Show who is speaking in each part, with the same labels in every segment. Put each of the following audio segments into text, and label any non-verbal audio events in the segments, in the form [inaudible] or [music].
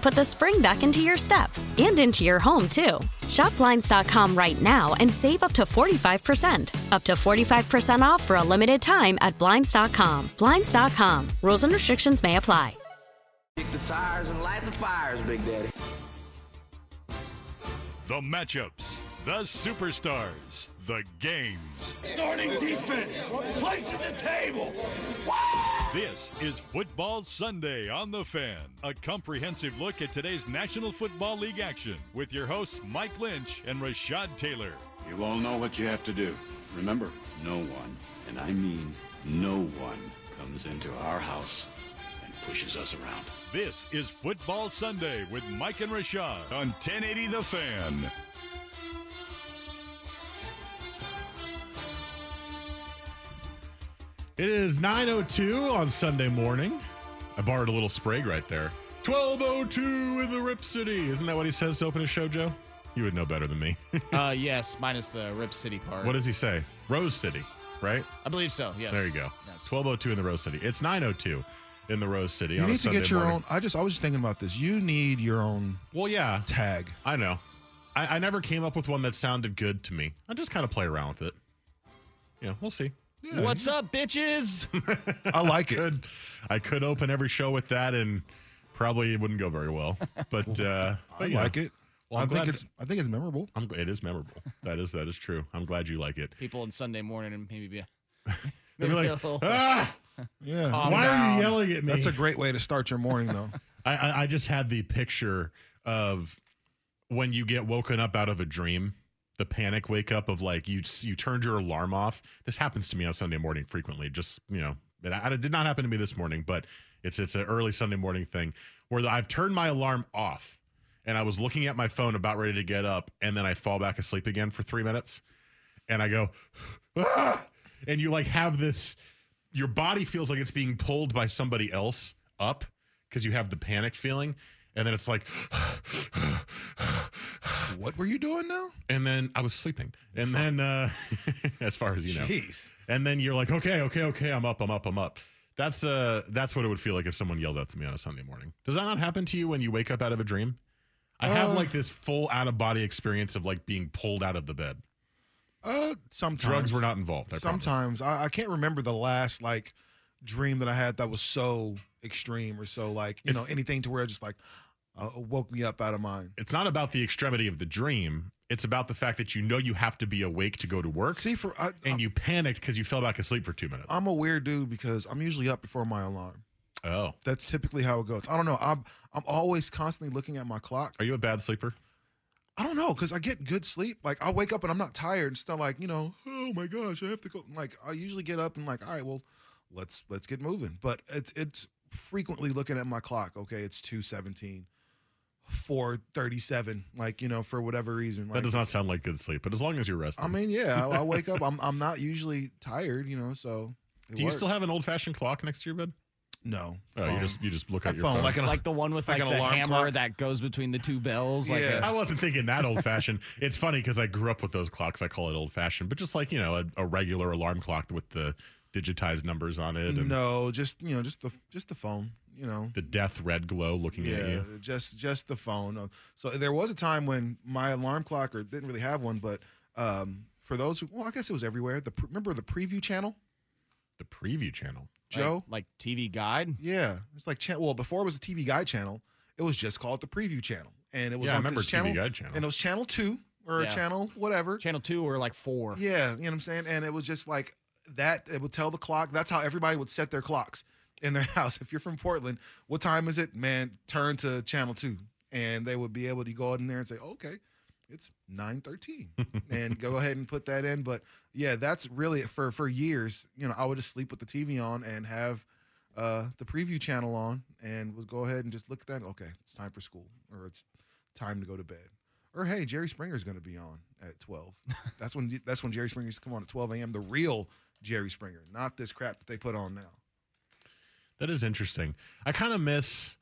Speaker 1: put the spring back into your step and into your home, too. Shop Blinds.com right now and save up to 45%. Up to 45% off for a limited time at Blinds.com. Blinds.com. Rules and restrictions may apply.
Speaker 2: Kick the tires and light the fires, Big Daddy.
Speaker 3: The matchups, the superstars, the games.
Speaker 4: Starting defense, place at the table.
Speaker 3: This is Football Sunday on The Fan, a comprehensive look at today's National Football League action with your hosts Mike Lynch and Rashad Taylor.
Speaker 4: You all know what you have to do. Remember, no one, and I mean no one, comes into our house and pushes us around.
Speaker 3: This is Football Sunday with Mike and Rashad on 1080 The Fan.
Speaker 5: It is 9.02 on Sunday morning. I borrowed a little Sprague right there. 12.02 in the Rip City. Isn't that what he says to open his show, Joe? You would know better than me. [laughs]
Speaker 6: Uh, yes, minus the Rip City part.
Speaker 5: what does he say? Rose City, right?
Speaker 6: I believe so. Yes.
Speaker 5: There you go.
Speaker 6: Yes.
Speaker 5: 12.02 in the Rose City. It's 9.02 in the Rose City.
Speaker 7: You
Speaker 5: on a
Speaker 7: need to get your
Speaker 5: morning.
Speaker 7: own. I just I was just thinking about this. You need your own
Speaker 5: Well, yeah,
Speaker 7: tag.
Speaker 5: I know. I, I never came up with one that sounded good to me. I just kind of play around with it. Yeah, we'll see.
Speaker 7: Yeah,
Speaker 6: What's up, bitches? [laughs]
Speaker 7: I like it.
Speaker 5: could I could open every show with that and probably it wouldn't go very well. But [laughs] uh
Speaker 7: I
Speaker 5: but, you know,
Speaker 7: like it.
Speaker 5: Well,
Speaker 7: I
Speaker 5: I'm
Speaker 7: think
Speaker 5: glad-
Speaker 7: it's I think it's memorable.
Speaker 5: I'm, it is memorable. That is that is true. I'm glad you like it.
Speaker 6: People on Sunday morning and maybe be. [laughs]
Speaker 5: They'll be
Speaker 6: maybe
Speaker 5: like,
Speaker 6: a little-
Speaker 5: ah,
Speaker 7: Yeah.
Speaker 6: Calm
Speaker 5: why are you yelling at me?
Speaker 7: That's a great way to start your morning, though.
Speaker 5: I, I I just had the picture of when you get woken up out of a dream, the panic wake up of like you you turned your alarm off. This happens to me on Sunday morning frequently. Just you know, it, it did not happen to me this morning, but it's it's an early Sunday morning thing where I've turned my alarm off and I was looking at my phone about ready to get up, and then I fall back asleep again for three minutes, and I go, "Ah!" and you like have this. Your body feels like it's being pulled by somebody else up because you have the panic feeling, and then it's like, [sighs]
Speaker 7: what were you doing now?
Speaker 5: and then I was sleeping, and then uh, [laughs] as far as you know,
Speaker 7: Jeez.
Speaker 5: and then you're like, okay, okay, okay, I'm up, I'm up, I'm up. That's uh, that's what it would feel like if someone yelled that to me on a Sunday morning. Does that not happen to you when you wake up out of a dream? I have
Speaker 7: Uh,
Speaker 5: like this full out of body experience of like being pulled out of the bed.
Speaker 7: Uh, sometimes
Speaker 5: Drugs were not involved. I.
Speaker 7: Sometimes I, I can't remember the last like dream that I had that was so extreme or so like you know anything to where just like uh, woke me up out of mine.
Speaker 5: it's not about the extremity of the dream. It's about the fact that you know you have to be awake to go to work,
Speaker 7: See, for I,
Speaker 5: and you panicked because you fell back asleep for two minutes.
Speaker 7: I'm a weird dude because I'm usually up before my alarm.
Speaker 5: oh,
Speaker 7: That's typically how it goes. I don't know. I'm I'm always constantly looking at my clock.
Speaker 5: are you a bad sleeper?
Speaker 7: I don't know because I get good sleep. Like I wake up and I'm not tired. and still like you know, oh my gosh, I have to go. Like I usually get up and like, all right, well, let's let's get moving. But it's it's frequently looking at my clock. Okay, it's two seventeen, four thirty seven. Like you know, for whatever reason. Like,
Speaker 5: that does not sound like good sleep, but as long as you're rested.
Speaker 7: I mean, yeah, I, I wake up. I'm I'm not usually tired. You know, so. it
Speaker 5: Do you
Speaker 7: works.
Speaker 5: still have an old fashioned clock next to your bed?
Speaker 7: No,
Speaker 5: Oh, you just you just look at your
Speaker 7: phone,
Speaker 5: phone.
Speaker 7: like an
Speaker 6: Like the one with
Speaker 7: Like
Speaker 6: like,
Speaker 7: an
Speaker 6: the
Speaker 7: alarm
Speaker 6: hammer
Speaker 7: clock?
Speaker 6: that goes between the two bells. Like
Speaker 7: Yeah.
Speaker 6: a-
Speaker 5: I wasn't thinking that old fashioned. It's funny because I grew up with those clocks. I call it old fashioned, but just like you know, a, a regular alarm clock with the digitized numbers on it and
Speaker 7: no, just you know, just the just the phone. You know,
Speaker 5: the death red glow looking at
Speaker 7: yeah,
Speaker 5: you.
Speaker 7: just just the phone. Uh, So there was a time when my alarm clock, or didn't really have one, but um, for those who, well, I guess it was everywhere. The remember the preview channel,
Speaker 5: The preview channel.
Speaker 7: Joe.
Speaker 6: like, like TV guide.
Speaker 7: Yeah, it's like cha- well before it was a TV Guide channel, it was just called the Preview channel, and it was
Speaker 5: Yeah, I remember
Speaker 7: this
Speaker 5: TV
Speaker 7: channel,
Speaker 5: Guide channel.
Speaker 7: and it was channel two or
Speaker 6: Yeah.
Speaker 7: channel whatever.
Speaker 6: Channel two or like four.
Speaker 7: Yeah, you know what I'm saying, and it was just like that. It would tell the clock. That's how everybody would set their clocks in their [laughs] house. If you're from Portland, what time is it? Man, turn to channel two, and they would be able to go out in there and say, okay. It's nine thirteen, [laughs] and go ahead and put that in. But yeah, that's really for for years. You know, I would just sleep with the TV on and have uh, the preview channel on and would go ahead and just look at that. Okay, it's time for school or it's time to go to bed. Or hey, Jerry Springer's going to be on at twelve. [laughs] That's when that's when Jerry Springer's come on at twelve a.m. The real Jerry Springer, not this crap that they put on now.
Speaker 5: That is interesting. I kind of miss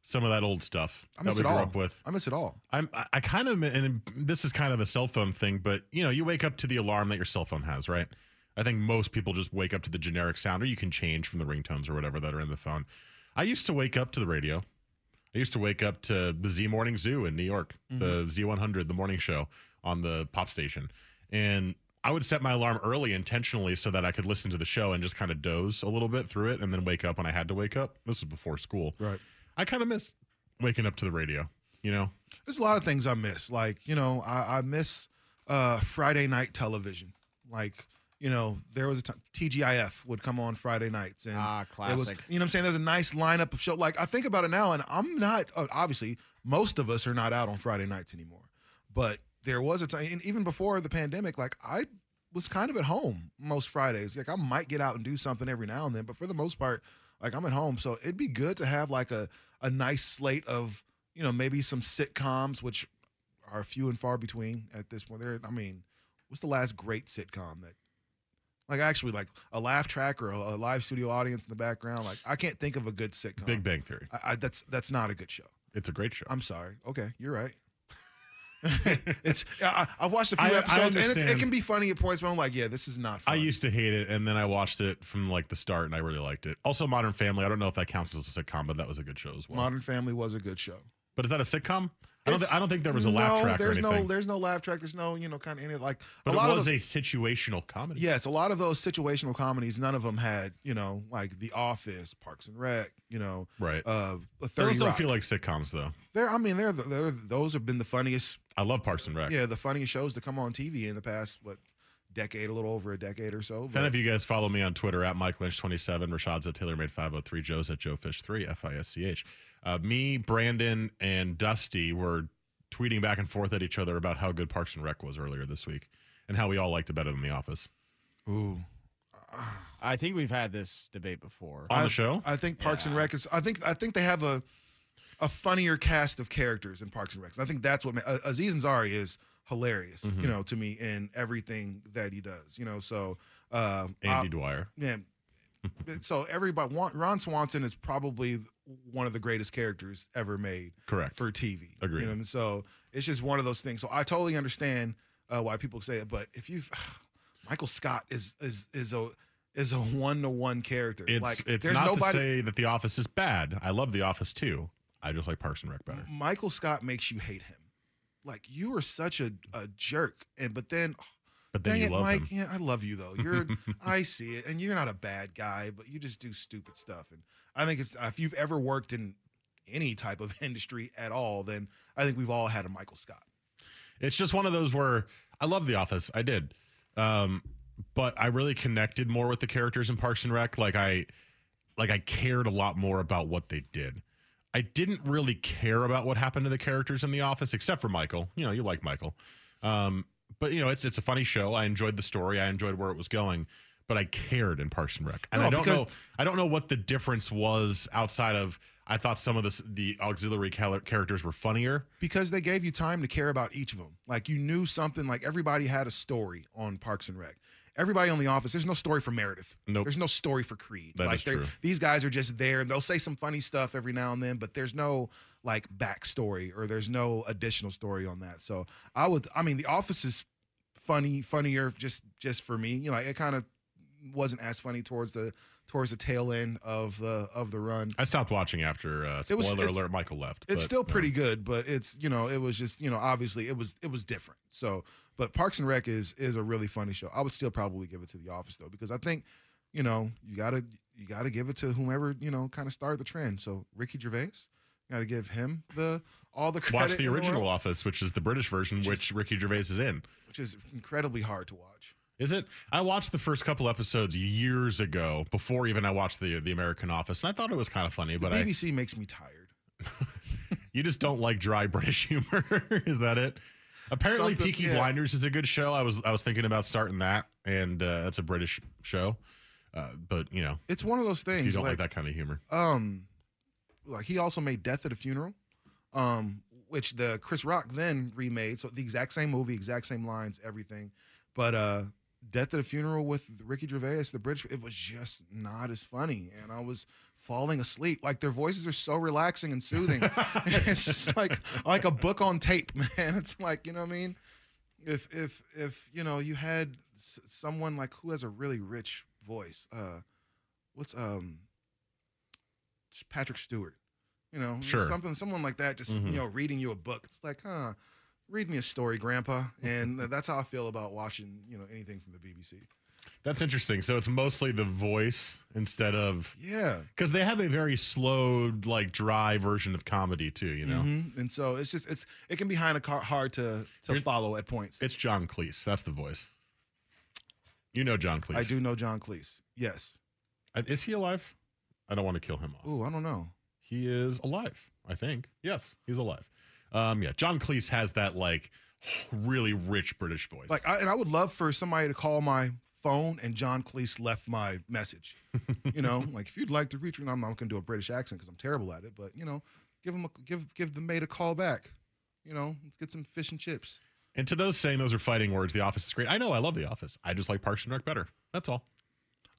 Speaker 5: some of that old stuff
Speaker 7: I
Speaker 5: that we
Speaker 7: it
Speaker 5: grew
Speaker 7: all.
Speaker 5: up with.
Speaker 7: I miss it all.
Speaker 5: I'm, I- I kind of, and this is kind of a cell phone thing, but you know, you wake up to the alarm that your cell phone has, right? I think most people just wake up to the generic sound, or you can change from the ringtones or whatever that are in the phone. I used to wake up to the radio. I used to wake up to the Z Morning Zoo in New York, the mm-hmm. Z100, the morning show on the pop station. And I would set my alarm early intentionally so that I could listen to the show and just kind of doze a little bit through it and then wake up when I had to wake up. This was before school.
Speaker 7: Right.
Speaker 5: I kind of miss waking up to the radio, you know?
Speaker 7: There's a lot of things I miss. Like, you know, I, I miss uh, Friday night television. Like, you know, there was a time TGIF would come on Friday nights. And
Speaker 6: Ah,
Speaker 7: it was,
Speaker 6: classic.
Speaker 7: you know what I'm saying? There's a nice lineup of show. Like, I think about it now, and I'm not, uh, obviously, most of us are not out on Friday nights anymore. But there was a time, and even before the pandemic, like, I was kind of at home most Fridays. Like, I might get out and do something every now and then, but for the most part, like, I'm at home. So it'd be good to have, like, a, a nice slate of, you know, maybe some sitcoms, which are few and far between at this point. There, I mean, what's the last great sitcom that, like, actually, like a laugh track or a, a live studio audience in the background? Like, I can't think of a good sitcom.
Speaker 5: Big Bang Theory.
Speaker 7: I, I, that's that's not a good show.
Speaker 5: It's a great show.
Speaker 7: I'm sorry. Okay, you're right. [laughs] it's I, I've watched a few
Speaker 5: I- I
Speaker 7: episodes and it, it can be funny at points, but I'm like, yeah, this is not.
Speaker 5: I used to hate it, and then I watched it from like the start, and I really liked it. Also, Modern Family. I don't know if that counts as a sitcom, but that was a good show as well.
Speaker 7: Modern Family was a good show.
Speaker 5: but is that a sitcom? I don't. Th- I don't think there was a laugh
Speaker 7: no,
Speaker 5: track or
Speaker 7: there's
Speaker 5: anything.
Speaker 7: no there's no laugh track. There's no you know kind of any like
Speaker 5: but
Speaker 7: a lot
Speaker 5: it
Speaker 7: of
Speaker 5: was
Speaker 7: those,
Speaker 5: a situational comedy.
Speaker 7: Yes, a lot of those situational comedies, none of them had, you know, like The Office, Parks and Rec, you know,
Speaker 5: right.
Speaker 7: uh, a 30
Speaker 5: Those don't feel like sitcoms, though.
Speaker 7: they're, I mean, they're, they're those have been the funniest,
Speaker 5: I love Parks and Rec.
Speaker 7: yeah, the funniest shows to come on TV in the past what decade, a little over a decade or so.
Speaker 5: If any
Speaker 7: but-
Speaker 5: of you guys follow me on Twitter at Mike Lynch 27, Rashad's at TaylorMade503, Joe's at Joe Fisch 3, F I S C H. Uh, me, Brandon, and Dusty were tweeting back and forth at each other about how good Parks and Rec was earlier this week and how we all liked it better than The Office.
Speaker 7: Ooh,
Speaker 6: I think we've had this debate before.
Speaker 5: On the
Speaker 7: I've-
Speaker 5: show?
Speaker 7: I think Parks and Rec is. I think I think they have a a funnier cast of characters in Parks and Rec. I think that's what ma- uh, Aziz Ansari is hilarious.
Speaker 5: Mm-hmm.
Speaker 7: You know, to me in everything that he does. You know, so uh,
Speaker 5: Andy
Speaker 7: I-
Speaker 5: Dwyer.
Speaker 7: Yeah. [laughs] so everybody, Ron Swanson is probably one of the greatest characters ever made
Speaker 5: Correct.
Speaker 7: for TV.
Speaker 5: Agreed.
Speaker 7: You know, and so it's just one of those things. So I totally understand uh, why people say it, but if you've [sighs] Michael Scott is is is a is a one to one character.
Speaker 5: It's,
Speaker 7: like
Speaker 5: it's not
Speaker 7: nobody.
Speaker 5: to say that The Office is bad. I love The Office too. I just like Parks and Rec better.
Speaker 7: Michael Scott makes you hate him. Like you are such a, a jerk, and but then
Speaker 5: But then
Speaker 7: dang
Speaker 5: you
Speaker 7: it,
Speaker 5: love
Speaker 7: Mike.
Speaker 5: him.
Speaker 7: Yeah, I love you though. You're [laughs] I see it, and you're not a bad guy, but you just do stupid stuff. And I think it's if you've ever worked in any type of [laughs] industry at all, then I think we've all had a Michael Scott.
Speaker 5: It's just one of those where I love The Office. I did. Um, but I really connected more with the characters in Parks and Rec. Like I like I cared a lot more about what they did. I didn't really care about what happened to the characters in The Office, except for Michael. You know, you like Michael. Um, but you know, it's it's a funny show. I enjoyed the story. I enjoyed where it was going. But I cared in Parks and Rec, and
Speaker 7: No,
Speaker 5: I don't
Speaker 7: because-
Speaker 5: know. I don't know what the difference was outside of. I thought some of the the auxiliary characters were funnier.
Speaker 7: because they gave you time to care about each of them. Like you knew something. Like everybody had a story on Parks and Rec, everybody on The Office. There's no story for Meredith.
Speaker 5: Nope.
Speaker 7: There's no story for Creed.
Speaker 5: That
Speaker 7: like
Speaker 5: is true.
Speaker 7: these guys are just there. They'll say some funny stuff every now and then, but there's no like backstory or there's no additional story on that. So I would. I mean, The Office is funny, funnier just just for me. You know, it kind of wasn't as funny towards the towards the tail end of the of the run.
Speaker 5: I stopped watching after uh, spoiler
Speaker 7: was-
Speaker 5: alert. Michael left.
Speaker 7: It's
Speaker 5: but,
Speaker 7: still
Speaker 5: uh,
Speaker 7: pretty good, but it's you know it was just you know obviously it was it was different. So, but Parks and Rec is is a really funny show. I would still probably give it to The Office though because I think you know you gotta you gotta give it to whomever you know kind of started the trend. So Ricky Gervais, got to give him the all the credit.
Speaker 5: Watch the original
Speaker 7: world,
Speaker 5: Office, which is the British version,
Speaker 7: Which
Speaker 5: which,
Speaker 7: is-
Speaker 5: Ricky Gervais is in.
Speaker 7: which is incredibly hard to watch.
Speaker 5: Is it? I watched the first couple episodes years ago, before even I watched the the American Office, and I thought it was kind of funny.
Speaker 7: The
Speaker 5: But I,
Speaker 7: BBC makes me tired. [laughs]
Speaker 5: you just don't like dry [laughs] British humor. is that it? Apparently,
Speaker 7: Something-
Speaker 5: Peaky
Speaker 7: yeah.
Speaker 5: Blinders is a good show. I was I was thinking about starting that, and uh, that's a British show. Uh, but you know,
Speaker 7: It's one of those things.
Speaker 5: you don't like,
Speaker 7: like,
Speaker 5: that kind of humor,
Speaker 7: um like he also made Death at a Funeral, um, which the Chris Rock then remade. So the exact same movie, exact same lines, everything. But uh Death at a Funeral with Ricky Gervais, the British, it was just not as funny. And I was falling asleep. Like their voices are so relaxing and soothing. [laughs] [laughs] it's just like like a book on tape, [laughs] man. It's like, you know what I mean? If if if you know you had someone like who has a really rich voice, uh what's um Patrick Stewart. You know,
Speaker 5: Sure.
Speaker 7: something someone like that. Just
Speaker 5: Mhm.
Speaker 7: you know, reading you a book. It's like, huh, read me a story, Grandpa. And that's how I feel about watching you know anything from the BBC.
Speaker 5: that's interesting. So it's mostly the voice instead of
Speaker 7: Yeah,
Speaker 5: because they have a very slow, like dry version of comedy too. You know,
Speaker 7: Mhm. and so it's just it's it can be kind of hard to to follow at points.
Speaker 5: it's John Cleese. That's the voice. You know John Cleese.
Speaker 7: I do know John Cleese. Yes.
Speaker 5: Uh, Is he alive? I don't want to kill him off.
Speaker 7: Ooh, I don't know.
Speaker 5: He is alive, I think. Yes, he's alive. Um, yeah, John Cleese has that like really rich British voice.
Speaker 7: Like, I, and I would love for somebody to call my phone and John Cleese left my message. [laughs] You know, like if you'd like to reach me, I'm not gonna do a British accent because I'm terrible at it. But you know, give him a, give give the mate a call back. You know, let's get some fish and chips.
Speaker 5: and to those saying those are fighting words, The Office is great. I know I love The Office. I just like Parks and Rec better. That's all.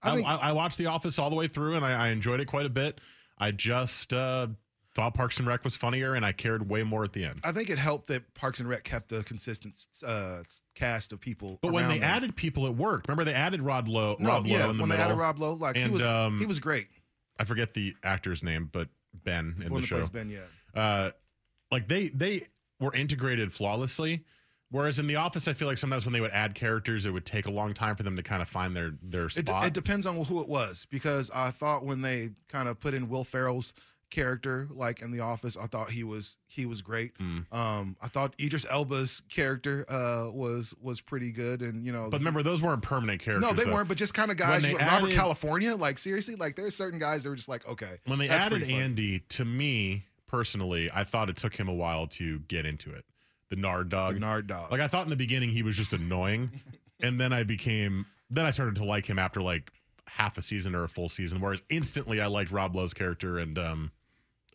Speaker 7: I
Speaker 5: I,
Speaker 7: think-
Speaker 5: I, I watched The Office all the way through, and I, I enjoyed it quite a bit. I just uh, thought Parks and Rec was funnier, and I cared way more at the end.
Speaker 7: I think it helped that Parks and Rec kept a consistent uh, cast of people.
Speaker 5: But when they
Speaker 7: them.
Speaker 5: added people, it worked. Remember, they added Rod Lowe.
Speaker 7: no,
Speaker 5: Rob
Speaker 7: yeah,
Speaker 5: Lowe in the
Speaker 7: when they added Rob Lowe, like he was
Speaker 5: um,
Speaker 7: he was great.
Speaker 5: I forget the actor's name, but Ben in the
Speaker 7: that
Speaker 5: show.
Speaker 7: Ben, yeah.
Speaker 5: uh, like they they were integrated flawlessly. Whereas in The Office, I feel like sometimes when they would add characters, it would take a long time for them to kind of find their their
Speaker 7: It,
Speaker 5: spot.
Speaker 7: it depends on who it was because I thought when they kind of put in Will Ferrell's character, like in The Office, I thought he was he was great.
Speaker 5: Mm.
Speaker 7: Um, I thought Idris Elba's character uh, was was pretty good, and you know,
Speaker 5: but remember, those weren't permanent characters.
Speaker 7: no, they
Speaker 5: though.
Speaker 7: weren't. But just kind of guys, you- Robert
Speaker 5: added-
Speaker 7: California, like seriously, like there's certain guys that were just like, okay,
Speaker 5: When they added. Andy, to me personally, I thought it took him a while to get into it. The Nard dog.
Speaker 7: the Nard dog.
Speaker 5: Like I thought in the beginning he was just annoying, [laughs] and then I became then I started to like him after like half a season or a full season. Whereas instantly I liked Rob Lowe's character and um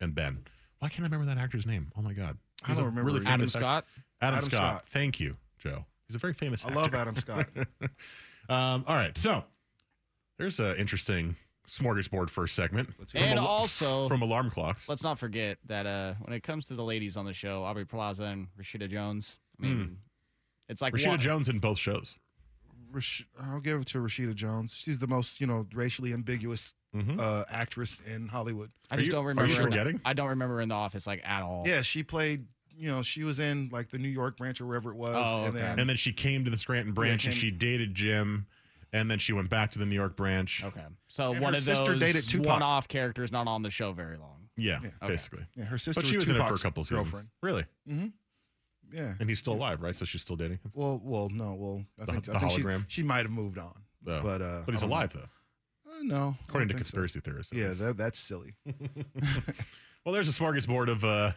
Speaker 5: and Ben. Why can't I remember that actor's name? Oh my god,
Speaker 7: I don't
Speaker 5: a
Speaker 7: remember
Speaker 5: really
Speaker 6: Adam Scott.
Speaker 5: Adam,
Speaker 7: Adam
Speaker 5: Scott.
Speaker 7: Scott.
Speaker 5: Thank you, Joe. He's a very famous.
Speaker 7: I
Speaker 5: actor.
Speaker 7: love Adam Scott. [laughs] [laughs]
Speaker 5: um, all right, so there's an interesting smorgasbord first segment
Speaker 7: Let's
Speaker 6: And
Speaker 5: al-
Speaker 6: also,
Speaker 5: from alarm clocks.
Speaker 6: let's not forget that uh, when it comes to the ladies on the show, Aubrey Plaza and Rashida Jones. I mean, it's like
Speaker 5: Rashida
Speaker 6: one-
Speaker 5: Jones in both shows.
Speaker 7: Rash- I'll give it to Rashida Jones. She's the most, you know, racially ambiguous
Speaker 5: Mhm.
Speaker 7: uh, actress in Hollywood.
Speaker 6: I
Speaker 5: Are
Speaker 6: just
Speaker 5: you-
Speaker 6: don't
Speaker 5: are
Speaker 6: remember.
Speaker 5: you
Speaker 6: in the- I don't remember in the office like at all.
Speaker 7: Yeah, she played. You know, she was in like the New York branch or wherever it was,
Speaker 6: Oh,
Speaker 7: and
Speaker 6: okay.
Speaker 7: then
Speaker 5: And then she came to the Scranton branch and
Speaker 7: came-
Speaker 5: she dated Jim, and then she went back to the New York branch.
Speaker 6: Okay. So
Speaker 7: And
Speaker 6: one
Speaker 7: her
Speaker 6: of
Speaker 7: sister
Speaker 6: those
Speaker 7: dated Tupac.
Speaker 6: one-off characters not on the show very long.
Speaker 5: Yeah,
Speaker 7: Yeah.
Speaker 6: Okay.
Speaker 5: basically.
Speaker 7: yeah, her sister
Speaker 5: But she was in it for a
Speaker 7: Tupac's
Speaker 5: couple seasons.
Speaker 7: girlfriend.
Speaker 5: Really? Mm-hmm.
Speaker 7: Yeah.
Speaker 5: And he's still alive, right? So she's still dating him.
Speaker 7: Well, well, no, well, I
Speaker 5: The-
Speaker 7: think,
Speaker 5: the
Speaker 7: I think she-
Speaker 5: hologram?
Speaker 7: She, might have moved on,
Speaker 5: Oh.
Speaker 7: but uh,
Speaker 5: but he's
Speaker 7: I don't know.
Speaker 5: alive though,
Speaker 7: no,
Speaker 5: according to
Speaker 7: don't so.
Speaker 5: conspiracy theorists.
Speaker 7: Yeah, that, that's silly. [laughs] [laughs]
Speaker 5: well, there's a smorgasbord of uh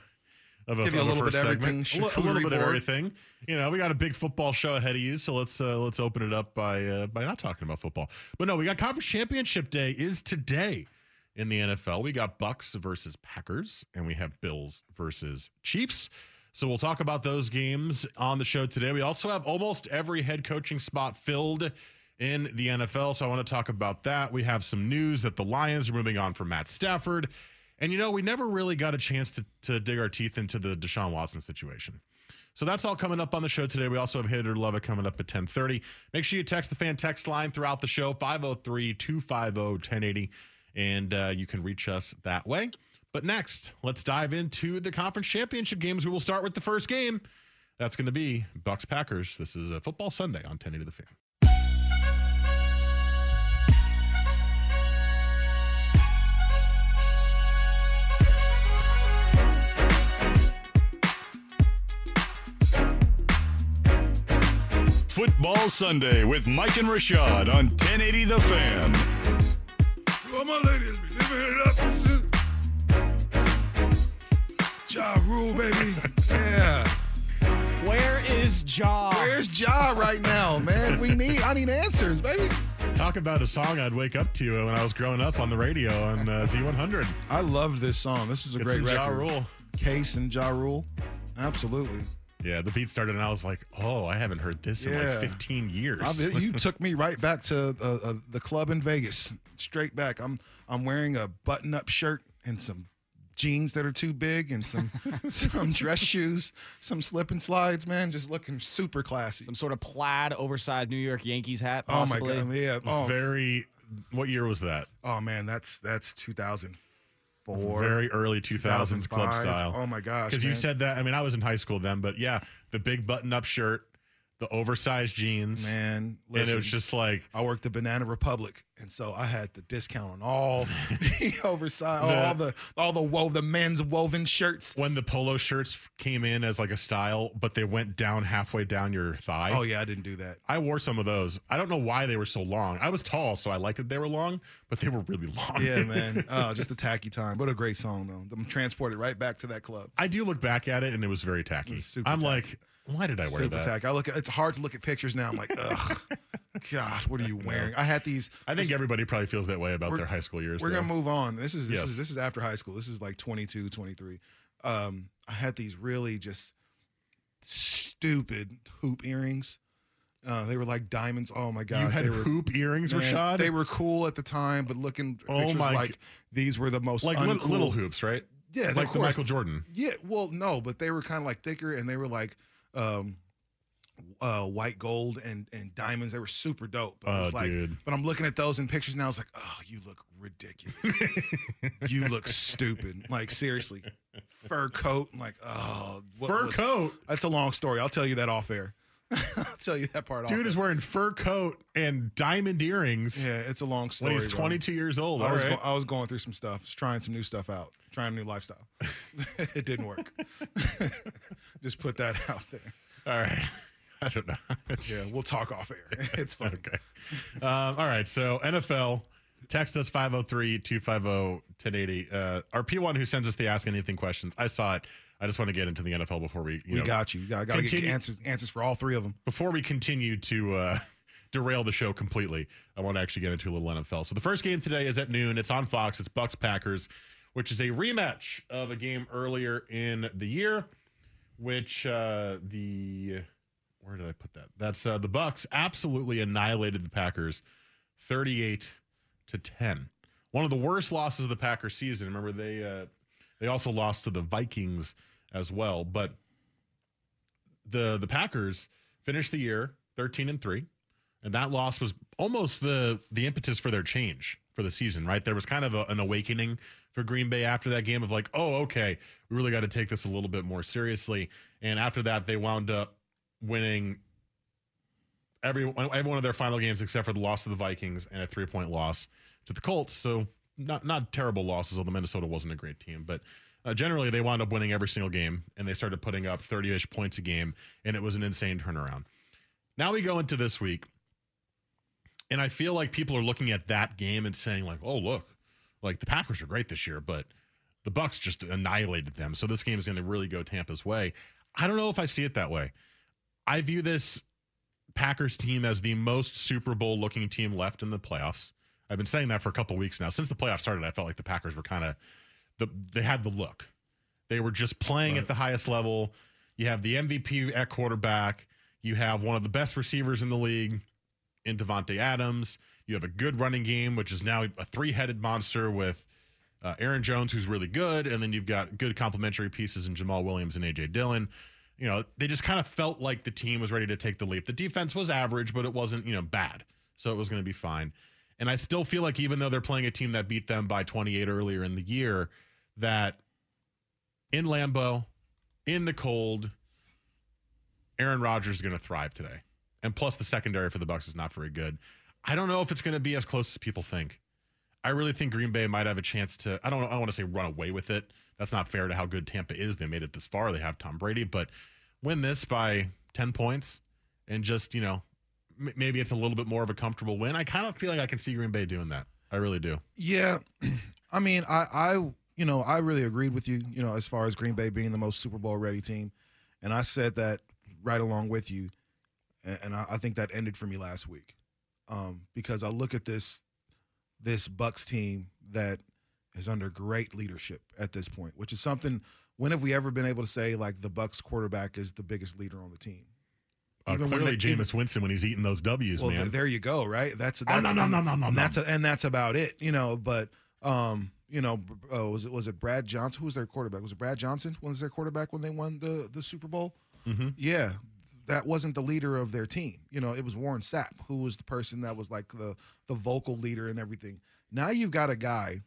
Speaker 5: of a,
Speaker 7: Give you a little bit of
Speaker 5: segment.
Speaker 7: everything,
Speaker 5: A li- a little bit of everything. You know, we got a big football show ahead of you, so let's uh, let's open it up by uh, by not talking about football. But no, we got conference championship day is today in the NFL. We got Bucks versus Packers, and we have Bills versus Chiefs. So we'll talk about those games on the show today. We also have almost every head coaching spot filled in the NFL. So I want to talk about that. We have some news that the Lions are moving on from Matt Stafford. And you know, we never really got a chance to, to dig our teeth into the Deshaun Watson situation. So that's all coming up on the show today. We also have Hit or Love It coming up at 1030. Make sure you text the fan text line throughout the show, 503-250-1080, and uh, you can reach us that way. But next, let's dive into the conference championship games. We will start with the first game. That's going to be Bucks Packers. This is a football Sunday on 1080 The Fan.
Speaker 3: Football Sunday with Mike and Rashad on 1080 The Fan.
Speaker 7: All my ladies be living it up. Ja Rule, baby. [laughs] Yeah.
Speaker 6: Where is Ja?
Speaker 7: Where's Ja right now, man? We need, I need answers, baby.
Speaker 5: Talk about a song I'd wake up to when I was growing up on the radio on uh, Z100.
Speaker 7: I loved this song. This is a
Speaker 5: It's
Speaker 7: great
Speaker 5: in Ja. Rule.
Speaker 7: Case and Ja Rule. Absolutely.
Speaker 5: Yeah, the beat started, and I was like, "Oh, I haven't heard this in like 15 years."
Speaker 7: I you [laughs] took me right back to uh, uh, the club in Vegas, straight back. I'm I'm wearing a button-up shirt and some jeans that are too big and some [laughs] some dress shoes, some slip and slides. Man, just looking super classy.
Speaker 6: Some sort of plaid, oversized New York Yankees hat.
Speaker 7: Oh my
Speaker 6: Possibly.
Speaker 7: god, yeah. Oh,
Speaker 5: Very. What year was that?
Speaker 7: oh man, that's that's 2004.
Speaker 5: Very early 2000s club style.
Speaker 7: Oh my gosh,
Speaker 5: Because you said that. I mean, I was in high school then, but yeah, the big button-up shirt, the oversized jeans,
Speaker 7: man.
Speaker 5: and it was just like
Speaker 7: I worked at Banana Republic, and so I had the discount on all [laughs] the oversized,
Speaker 5: The-
Speaker 7: all the all the wo- the men's woven shirts.
Speaker 5: when the polo shirts came in as like a style, but they went down halfway down your thigh.
Speaker 7: Oh yeah, I didn't do that.
Speaker 5: I wore some of those. I don't know why they were so long. I was tall, so I liked that they were long, but they were really long.
Speaker 7: Yeah, [laughs] man. Oh, just a tacky time. What a great song, though. I'm transported right back to that club.
Speaker 5: I do look back at it, and it was very tacky.
Speaker 7: was super
Speaker 5: I'm
Speaker 7: tacky.
Speaker 5: like, why did I wear
Speaker 7: Super
Speaker 5: that?
Speaker 7: tacky. I look. At, it's hard to look at pictures now. I'm like, ugh, [laughs] God, what are you wearing? I had these.
Speaker 5: I think everybody probably feels that way about their high school years.
Speaker 7: We're
Speaker 5: though.
Speaker 7: gonna move on. This is this
Speaker 5: Yes.
Speaker 7: is this is after high school. This is like 22, 23. Um, I had these really just stupid hoop earrings. Uh, they were like diamonds. Oh my god,
Speaker 5: you had
Speaker 7: they were,
Speaker 5: hoop earrings,
Speaker 7: man,
Speaker 5: Rashad.
Speaker 7: They were cool at the time, but looking
Speaker 5: Oh
Speaker 7: pictures
Speaker 5: my
Speaker 7: like these were the most
Speaker 5: like little,
Speaker 7: uncool.
Speaker 5: little hoops, right?
Speaker 7: Yeah,
Speaker 5: like the. Michael Jordan.
Speaker 7: Yeah, well, no, but they were kind of like thicker, and they were like um, uh, white gold and and diamonds. They were super dope. But, I
Speaker 5: Oh,
Speaker 7: was like,
Speaker 5: dude.
Speaker 7: but I'm looking at those in pictures now. I was like, oh, you look ridiculous. [laughs] you look stupid. Like seriously, fur coat. I'm like, oh, what
Speaker 5: Fur
Speaker 7: was-
Speaker 5: coat.
Speaker 7: That's a long story. I'll tell you that off air. I'll tell you that part.
Speaker 5: Dude is wearing fur coat and diamond earrings
Speaker 7: Yeah, it's a long story.
Speaker 5: when he's
Speaker 7: bro.
Speaker 5: 22 years old.
Speaker 7: I was,
Speaker 5: right.
Speaker 7: go- I was going through some stuff, trying some new stuff out, trying a new lifestyle. [laughs] [laughs] it didn't work. [laughs] just put that out there.
Speaker 5: All right. I don't know.
Speaker 7: Yeah, we'll talk off air. It's fun.
Speaker 5: Okay. Um, all right. So NFL, text us 503 250 1080. Uh, Our P1 who sends us the Ask Anything questions. I saw it. I just want to get into the NFL before we, you
Speaker 7: We
Speaker 5: know,
Speaker 7: got you. I got to get answers answers for all three of them.
Speaker 5: before we continue to uh, [laughs] derail the show completely, I want to actually get into a little NFL. So the first game today is at noon. It's on Fox. It's Bucks Packers, which is a rematch of a game earlier in the year, which uh, the where did I put that? That's uh, the Bucks absolutely annihilated the Packers, thirty-eight to ten. One of the worst losses of the Packers season. Remember they uh, they also lost to the Vikings as well, but the the Packers finished the year 13 and 3 and that loss was almost the the impetus for their change for the season right there was kind of a, an awakening for Green Bay after that game of like oh okay we really got to take this a little bit more seriously and after that they wound up winning every every one of their final games except for the loss to the Vikings and a 3 point loss to the Colts. So not not terrible losses although Minnesota wasn't a great team. But uh, generally they wound up winning every single game and they started putting up 30ish points a game and it was an insane turnaround. Now we go into this week and i feel like people are looking at that game and saying like oh look like the packers are great this year but the bucks just annihilated them. So this game is going to really go tampa's way. I don't know if i see it that way. I view this packers team as the most super bowl looking team left in the playoffs i've been saying that for a couple weeks now since the playoffs started i felt like the packers were kind of the they had the look. They were just playing at the highest level. You have the MVP at quarterback. You have one of the best receivers in the league. in Davante Adams. You have a good running game, which is now a three headed monster with uh, Aaron Jones, who's really good. And then you've got good complementary pieces in Jamaal Williams and A.J. Dillon. You know, they just kind of felt like the team was ready to take the leap. The defense was average, but it wasn't, you know, bad. So it was going to be fine. And I still feel like even though they're playing a team that beat them by 28 earlier in the year, that in Lambeau, in the cold, Aaron Rodgers is going to thrive today. And plus, the secondary for the Bucks is not very good. I don't know if it's going to be as close as people think. I really think Green Bay might have a chance to. I don't. I don't want to say run away with it. That's not fair to how good Tampa is. They made it this far. They have Tom Brady, but win this by ten points and just you know m- maybe it's a little bit more of a comfortable win. I kind of feel like I can see Green Bay doing that. I really do.
Speaker 7: Yeah, [clears throat] I mean, I, I, you know, I really agreed with you. You know, as far as Green Bay being the most Super Bowl ready team, and I said that right along with you, and, and I, I think that ended for me last week, um, because I look at this, this Bucks team that is under great leadership at this point, which is something. When have we ever been able to say like the Bucks quarterback is the biggest leader on the team?
Speaker 5: Uh,
Speaker 7: Even when
Speaker 5: clearly, Jameis Winston when he's eating those W's,
Speaker 7: well,
Speaker 5: man.
Speaker 7: th- there you go, right? That's that's
Speaker 5: Oh, no, no, no, no, no,
Speaker 7: that's and that's about it, you know. But um, you know, uh, was it was it Brad Johnson? Who was their quarterback? Was it Brad Johnson? Was their quarterback when they won the the Super Bowl?
Speaker 5: Mm-hmm.
Speaker 7: Yeah, that wasn't the leader of their team. You know, it was Warren Sapp who was the person that was like the the vocal leader and everything. Now you've got a guy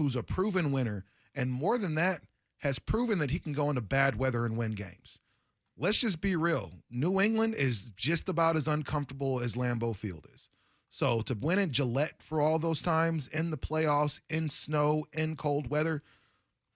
Speaker 7: who's a proven winner, and more than that, has proven that he can go into bad weather and win games. Let's just be real. New England is just about as uncomfortable as Lambeau Field is. So to win at Gillette for all those times in the playoffs, in snow, in cold weather,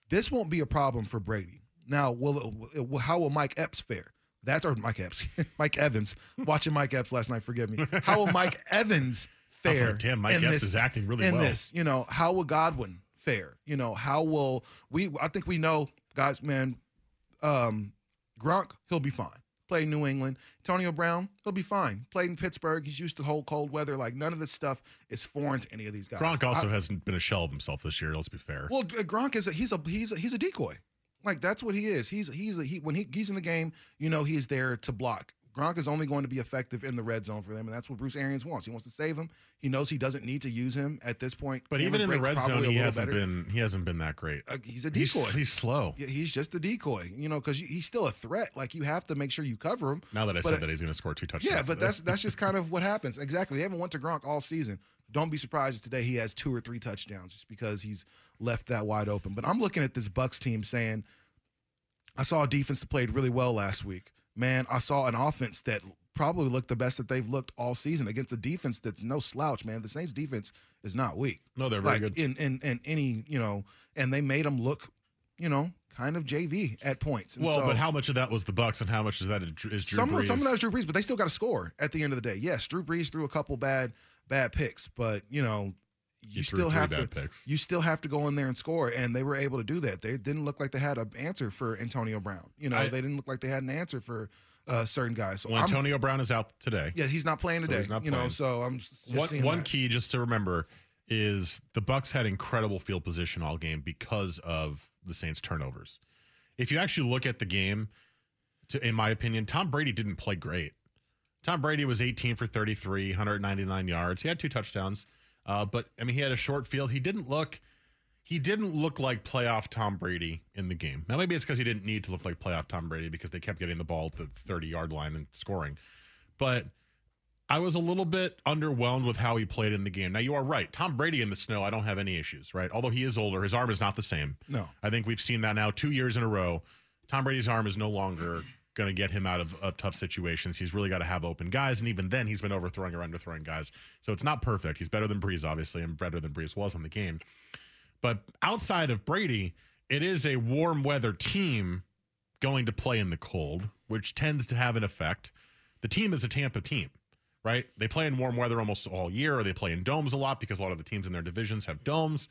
Speaker 7: this won't be a problem for Brady. Now, will it, will- how will Mike Epps fare? That's or Mike Epps, [laughs] Mike Evans. Watching Mike Epps last night, forgive me. How will Mike Evans [laughs] fare?
Speaker 5: like, damn, Mike Epps
Speaker 7: this-
Speaker 5: is acting really
Speaker 7: in
Speaker 5: well.
Speaker 7: this? You know, how will Godwin fare? You know, how will we? I think we know, guys. Man, um, Gronk, he'll be fine. Played New England. Antonio Brown, he'll be fine. Played in Pittsburgh. He's used to whole cold weather. Like none of this stuff is foreign to any of these guys.
Speaker 5: Gronk also
Speaker 7: I-
Speaker 5: hasn't been a shell of himself this year. Let's be fair.
Speaker 7: well, Gronk is a, he's a he's a, he's a decoy. Like that's what he is. He's he's a, he when he, he's in the game, you know he's there to block. Gronk is only going to be effective in the red zone for them, and that's what Bruce Arians wants. He wants to save him. He knows he doesn't need to use him at this point.
Speaker 5: but
Speaker 7: Cameron
Speaker 5: even in the red zone, he hasn't
Speaker 7: better.
Speaker 5: been he hasn't been that great.
Speaker 7: Uh, he's a decoy.
Speaker 5: he's slow.
Speaker 7: Yeah, he's just a decoy, you know, because he's still a threat. Like you have to make sure you cover him.
Speaker 5: Now that I
Speaker 7: But
Speaker 5: said that he's going to score two touchdowns.
Speaker 7: Yeah, but that's that's just [laughs] kind of what happens. Exactly. They haven't went to Gronk all season. Don't be surprised if today he has two or three touchdowns just because he's left that wide open. But I'm looking at this Bucks team saying, I saw a defense that played really well last week. Man, I saw an offense that probably looked the best that they've looked all season against a defense that's no slouch, man. The Saints defense is not weak.
Speaker 5: no, they're very
Speaker 7: like
Speaker 5: good.
Speaker 7: in, in in any, you know, and they made them look, you know, kind of JV at points. And
Speaker 5: well,
Speaker 7: so-
Speaker 5: but how much of that was the Bucks, and how much is that is Drew
Speaker 7: some
Speaker 5: Brees?
Speaker 7: some of that was Drew Brees, but they still got to score at the end of the day. Yes, Drew Brees threw a couple bad bad picks, but you know You still have to
Speaker 5: picks.
Speaker 7: you still have to go in there and score, and they were able to do that. They didn't look like they had an answer for Antonio Brown. You know,
Speaker 5: I-
Speaker 7: they didn't look like they had an answer for uh, certain guys. So
Speaker 5: well,
Speaker 7: I'm-
Speaker 5: Antonio Brown is out today.
Speaker 7: yeah, he's not playing
Speaker 5: So
Speaker 7: today.
Speaker 5: he's not
Speaker 7: you know, so I'm
Speaker 5: one one
Speaker 7: that.
Speaker 5: key just to remember is the Bucks had incredible field position all game because of the Saints turnovers. If you actually look at the game, to, in my opinion, Tom Brady didn't play great. Tom Brady was 18 for 33, 199 yards. He had two touchdowns, uh, but I mean, he had a short field. He didn't look. He didn't look like playoff Tom Brady in the game. Now, maybe it's because he didn't need to look like playoff Tom Brady because they kept getting the ball at the 30 yard line and scoring. But I was a little bit underwhelmed with how he played in the game. Now, you are right. Tom Brady in the snow, I don't have any issues, right? Although he is older, his arm is not the same.
Speaker 7: No.
Speaker 5: I think we've seen that now two years in a row. Tom Brady's arm is no longer going to get him out of, of tough situations. He's really got to have open guys. And even then, he's been overthrowing or underthrowing guys. So it's not perfect. He's better than Brees, obviously, and better than Brees was in the game. But outside of Brady, it is a warm weather team going to play in the cold, which tends to have an effect. The team is a Tampa team, right? They play in warm weather almost all year, or they play in domes a lot because a lot of the teams in their divisions have domes.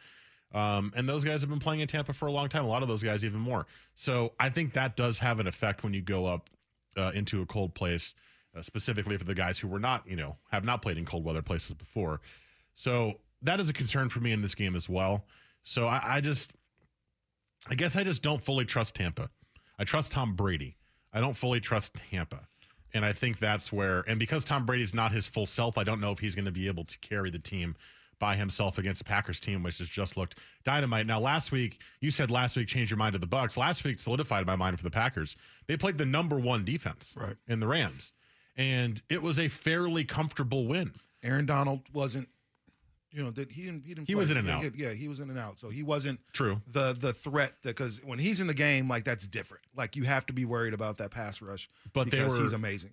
Speaker 5: Um, and those guys have been playing in Tampa for a long time. A lot of those guys even more. So I think that does have an effect when you go up uh, into a cold place, uh, specifically for the guys who were not, you know, have not played in cold weather places before. So that is a concern for me in this game as well. So I, I just, I guess I just don't fully trust Tampa. I trust Tom Brady. I don't fully trust Tampa. And I think that's where, and because Tom Brady's not his full self, I don't know if he's going to be able to carry the team by himself against the Packers team, which has just looked dynamite. Now, last week, you said last week change your mind to the Bucks. Last week solidified my mind for the Packers. They played the number one defense
Speaker 7: Right.
Speaker 5: in the Rams, and it was a fairly comfortable win.
Speaker 7: Aaron Donald wasn't, you know, did he didn't he didn't
Speaker 5: He was in and
Speaker 7: yeah,
Speaker 5: out.
Speaker 7: He, yeah, he was in and out. So he wasn't
Speaker 5: True.
Speaker 7: the the threat because when he's in the game, like that's different. Like you have to be worried about that pass rush.
Speaker 5: But
Speaker 7: because
Speaker 5: were-
Speaker 7: he's amazing.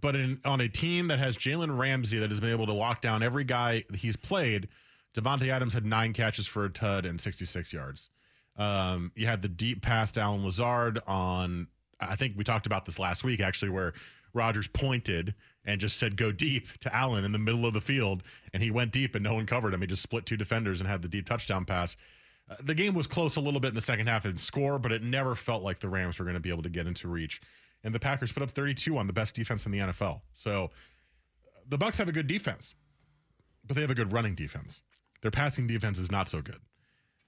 Speaker 5: But in, on a team that has Jalen Ramsey that has been able to lock down every guy he's played, Davante Adams had nine catches for a tud and 66 yards. Um, you had the deep pass to Allen Lazard on, I think we talked about this last week actually, where Rodgers pointed and just said, go deep to Allen in the middle of the field. And he went deep and no one covered him. He just split two defenders and had the deep touchdown pass. Uh, the game was close a little bit in the second half and score, but it never felt like the Rams were going to be able to get into reach. And the Packers put up 32 on the best defense in the NFL. So the Bucks have a good defense, but they have a good running defense. Their passing defense is not so good.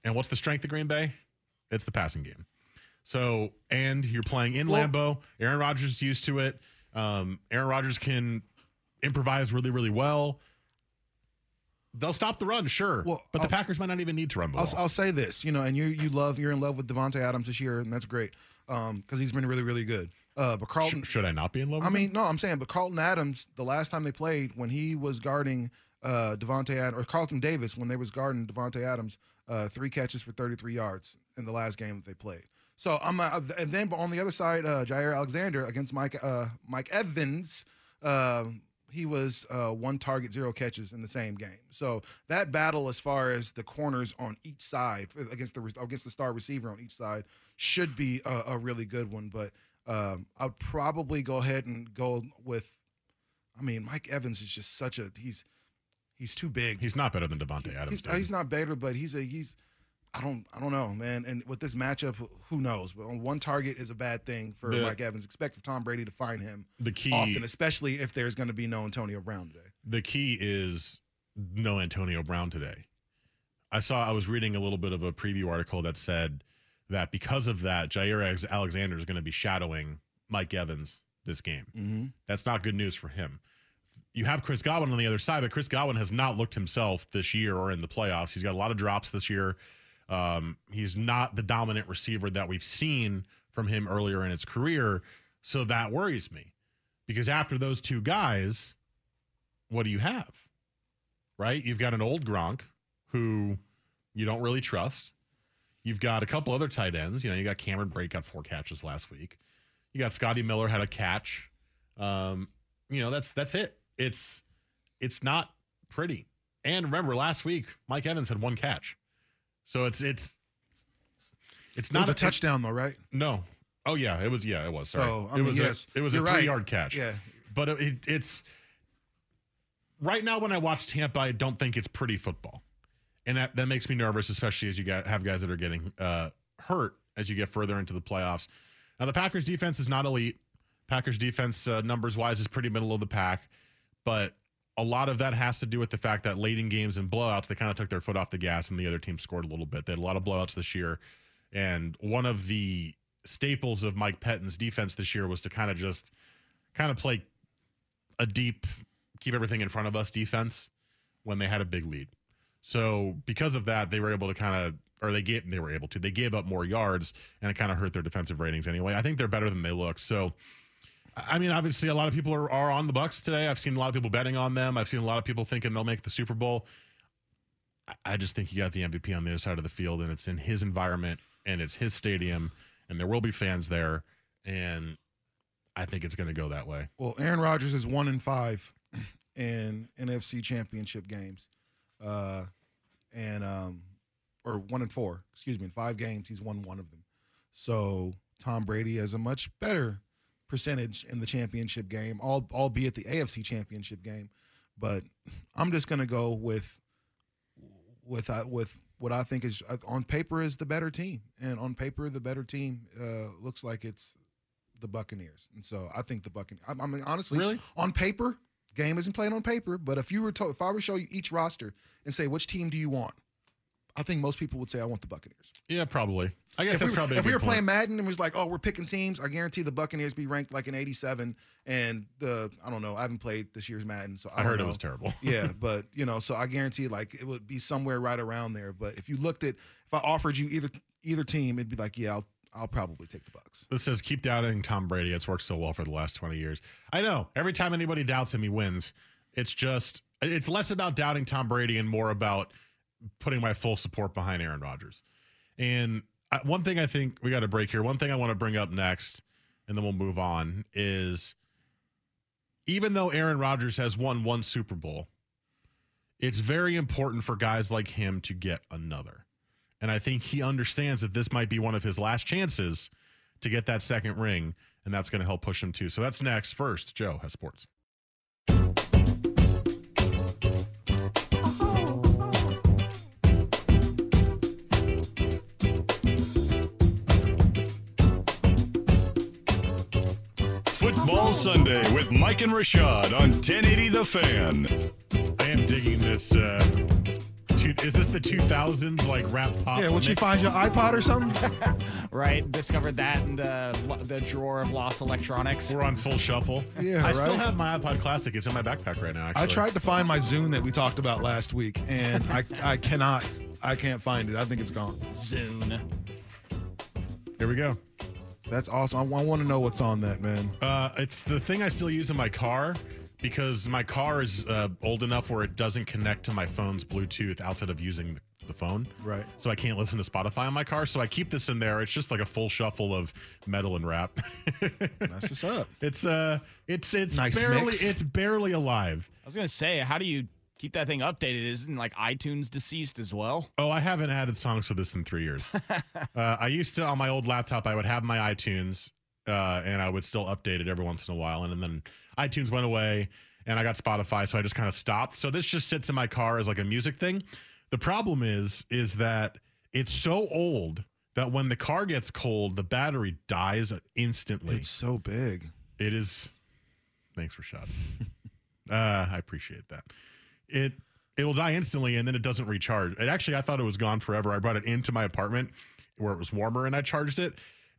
Speaker 5: And what's the strength of Green Bay? It's the passing game. So, and you're playing in
Speaker 7: Well-
Speaker 5: Lambeau. Aaron Rodgers is used to it. Um, Aaron Rodgers can improvise really, really well. They'll stop the run, sure,
Speaker 7: Well,
Speaker 5: but the
Speaker 7: I'll-
Speaker 5: Packers might not even need to run the
Speaker 7: I'll,
Speaker 5: ball.
Speaker 7: I'll say this, you know, and you you love you're in love with Davante Adams this year, and that's great because he's been really really good. Uh, but Carlton,
Speaker 5: Sh- should I not be in love?
Speaker 7: I mean,
Speaker 5: him?
Speaker 7: no, I'm saying, but Carlton Adams, the last time they played, when he was guarding uh, Davante Adams, or Carlton Davis, when they was guarding Davante Adams, uh, three catches for 33 yards in the last game that they played. So I'm, uh, and then on the other side, uh, Jaire Alexander against Mike uh, Mike Evans, uh, he was uh, one target, zero catches in the same game. So that battle, as far as the corners on each side against the against the star receiver on each side, should be a, a really good one. But um, I'd probably go ahead and go with. I mean, Mike Evans is just such a he's he's too big.
Speaker 5: he's not better than Davante Adams.
Speaker 7: He's, he's not better, but he's a he's. I don't I don't know, man. And with this matchup, who knows? But on one target is a bad thing for
Speaker 5: The-
Speaker 7: Mike Evans. Expect Tom Brady to find him
Speaker 5: the key.
Speaker 7: often, especially if there's going to be no Antonio Brown today.
Speaker 5: the key is no Antonio Brown today. I saw I was reading a little bit of a preview article that said that because of that, Jaire Alexander is going to be shadowing Mike Evans this game.
Speaker 7: Mm-hmm.
Speaker 5: That's not good news for him. You have Chris Godwin on the other side, but Chris Godwin has not looked himself this year or in the playoffs. He's got a lot of drops this year. Um, he's not the dominant receiver that we've seen from him earlier in his career. So that worries me because after those two guys, what do you have? Right? You've got an old Gronk who you don't really trust. You've got a couple other tight ends. You know, you got Cameron Brate got four catches last week. You got Scotty Miller had a catch. Um, you know, that's that's it. It's it's not pretty. And remember, last week Mike Evans had one catch, so it's it's it's not It
Speaker 7: was a touchdown though, right?
Speaker 5: No. Oh yeah, it was. Yeah, it was. Sorry,
Speaker 7: So, I
Speaker 5: it
Speaker 7: mean,
Speaker 5: was.
Speaker 7: yes,
Speaker 5: a, it was a
Speaker 7: you're right.
Speaker 5: three-yard catch.
Speaker 7: Yeah.
Speaker 5: but it, it, it's right now when I watch Tampa, I don't think it's pretty football, and that, that makes me nervous, especially as you got, have guys that are getting uh, hurt as you get further into the playoffs. Now the Packers defense is not elite. Packers defense uh, numbers wise is pretty middle of the pack, but a lot of that has to do with the fact that late in games and blowouts they kind of took their foot off the gas and the other team scored a little bit. They had a lot of blowouts this year, and one of the staples of Mike Pettine's defense this year was to kind of just kind of play a deep, keep everything in front of us defense when they had a big lead. So because of that, they were able to kind of, or they gave, they were able to, they gave up more yards, and it kind of hurt their defensive ratings anyway. I think they're better than they look. So, I mean, obviously, a lot of people are, are on the Bucks today. I've seen a lot of people betting on them. I've seen a lot of people thinking they'll make the Super Bowl. I- I just think you got the MVP on the other side of the field, and it's in his environment, and it's his stadium, and there will be fans there, and I think it's going to go that way.
Speaker 7: Well, Aaron Rodgers is one in five in NFC Championship games, uh, and um, or one in four. Excuse me, in five games, he's won one of them. So Tom Brady has a much better percentage in the championship game, all, albeit the AFC Championship game. But I'm just going to go with with uh, with what I think is uh, on paper is the better team, and on paper the better team uh, looks like it's the Buccaneers, and so I think the Buccaneers. I, I mean, honestly,
Speaker 5: Really?
Speaker 7: on paper, game isn't played on paper. But if you were told, if I were to show you each roster and say which team do you want, I think most people would say I want the Buccaneers.
Speaker 5: Yeah, probably. I guess
Speaker 7: If,
Speaker 5: that's
Speaker 7: we,
Speaker 5: probably a
Speaker 7: if we were playing. Madden and was like, oh, we're picking teams, I guarantee the Buccaneers be ranked like an 87. And the I don't know, I haven't played this year's Madden, so I,
Speaker 5: I heard it was terrible. [laughs]
Speaker 7: yeah, [laughs] but you know, so I guarantee like it would be somewhere right around there. But if you looked at, if I offered you either either team, it'd be like, yeah, I'll I'll probably take the Bucks.
Speaker 5: This says keep doubting Tom Brady. It's worked so well for the last 20 years. I know. Every time anybody doubts him, he wins. It's just it's less about doubting Tom Brady and more about putting my full support behind Aaron Rodgers. And I, one thing I think we got to break here. One thing I want to bring up next, and then we'll move on, is even though Aaron Rodgers has won one Super Bowl, it's very important for guys like him to get another. And I think he understands that this might be one of his last chances to get that second ring, and that's going to help push him too. So that's next. First, Joe has sports.
Speaker 3: Football Sunday with Mike and Rashad on 1080 The Fan.
Speaker 5: I am digging this. Uh, two, is this the 2000s like rap pop?
Speaker 7: Yeah, would you find your iPod or something? [laughs]
Speaker 6: Right? Discovered that in the the drawer of lost electronics.
Speaker 5: We're on full shuffle.
Speaker 7: Yeah,
Speaker 5: I still have my iPod Classic. It's in my backpack right now. Actually.
Speaker 7: I tried to find my Zune that we talked about last week, and I I cannot I can't find it. I think it's gone.
Speaker 6: Zune.
Speaker 5: Here we go.
Speaker 7: That's awesome. I, want to know what's on that, man.
Speaker 5: Uh, it's the thing I still use in my car because my car is uh, old enough where it doesn't connect to my phone's Bluetooth outside of using the, the phone.
Speaker 7: Right.
Speaker 5: So I can't listen to Spotify on my car. So I keep this in there. It's just like a full shuffle of metal and rap. [laughs]
Speaker 7: That's what's up.
Speaker 5: it's uh, it's it's
Speaker 7: Nice
Speaker 5: barely
Speaker 7: mix.
Speaker 5: it's barely alive.
Speaker 6: I was gonna say, how do you keep that thing updated? Isn't like iTunes deceased as well?
Speaker 5: Oh, I haven't added songs to this in three years. [laughs] uh, I used to on my old laptop. I would have my iTunes, uh, and I would still update it every once in a while. And, and then iTunes went away, and I got Spotify, so I just kind of stopped. So this just sits in my car as like a music thing. The problem is, is that it's so old that when the car gets cold, the battery dies instantly.
Speaker 7: It's so big.
Speaker 5: It is. Thanks, Rashad. [laughs] uh, I appreciate that. It it will die instantly and then it doesn't recharge. It actually, I thought it was gone forever. I brought it into my apartment where it was warmer and I charged it.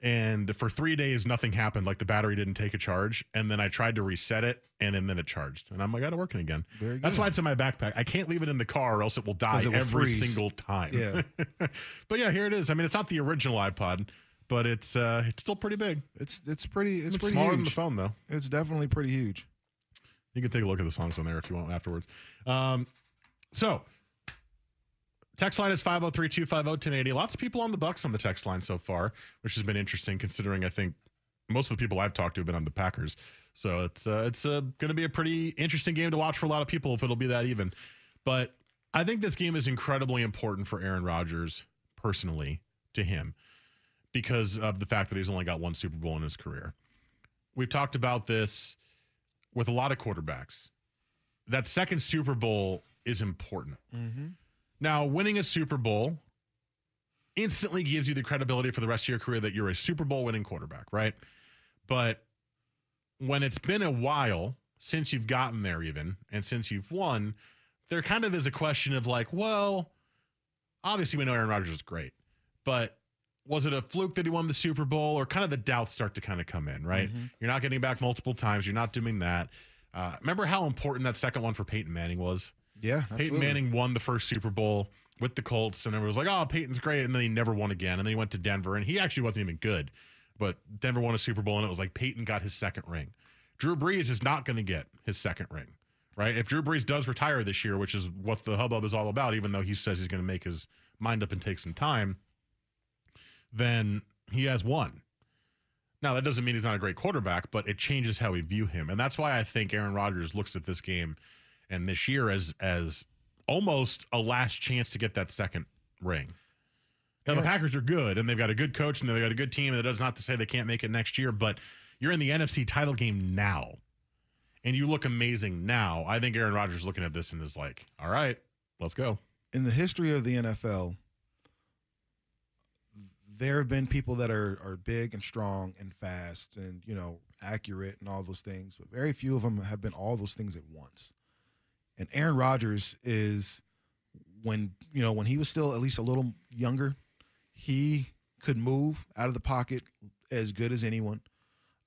Speaker 5: And for three days, nothing happened. Like the battery didn't take a charge. And then I tried to reset it and, and then it charged. And I'm like, I got it working again.
Speaker 7: Very
Speaker 5: That's why it's in my backpack. I can't leave it in the car or else it will die
Speaker 7: it will
Speaker 5: every
Speaker 7: freeze.
Speaker 5: single time.
Speaker 7: Yeah. [laughs]
Speaker 5: but yeah, here it is. I mean, it's not the original iPod, but it's uh, it's still pretty big.
Speaker 7: It's it's pretty it's,
Speaker 5: It's,
Speaker 7: pretty
Speaker 5: smaller
Speaker 7: huge.
Speaker 5: than the phone, though.
Speaker 7: It's definitely pretty huge.
Speaker 5: You can take a look at the songs on there if you want afterwards. Um, so, text line is 503 250 1080. Lots of people on the Bucks on the text line so far, which has been interesting considering I think most of the people I've talked to have been on the Packers. So, it's, uh, it's uh, going to be a pretty interesting game to watch for a lot of people if it'll be that even. But I think this game is incredibly important for Aaron Rodgers personally to him because of the fact that he's only got one Super Bowl in his career. We've talked about this with a lot of quarterbacks. That second Super Bowl is important. Now, winning a Super Bowl instantly gives you the credibility for the rest of your career that you're a Super Bowl winning quarterback, right? But when it's been a while since you've gotten there, even, and since you've won, there kind of is a question of like, well, obviously we know Aaron Rodgers is great, but was it a fluke that he won the Super Bowl, or kind of the doubts start to kind of come in, right? You're not getting back multiple times. You're not doing that. Uh, remember how important that second one for Peyton Manning was?
Speaker 7: Yeah,
Speaker 5: Peyton
Speaker 7: absolutely.
Speaker 5: Manning won the first Super Bowl with the Colts, and everyone was like, "Oh, Peyton's great," and then he never won again. And then he went to Denver, and he actually wasn't even good. But Denver won a Super Bowl, and it was like Peyton got his second ring. Drew Brees is not going to get his second ring, right? If Drew Brees does retire this year, which is what the hubbub is all about, even though he says he's going to make his mind up and take some time, then he has one. Now, that doesn't mean he's not a great quarterback, but it changes how we view him. And that's why I think Aaron Rodgers looks at this game and this year as as almost a last chance to get that second ring. Now, the Packers are good and they've got a good coach and they've got a good team. And that does not to say they can't make it next year, but you're in the NFC title game now and you look amazing now. I think Aaron Rodgers looking at this and is like, all right, let's go.
Speaker 7: in the history of the NFL, there have been people that are are big and strong and fast and you know accurate and all those things, but very few of them have been all those things at once. And Aaron Rodgers is when you know when he was still at least a little younger, he could move out of the pocket as good as anyone.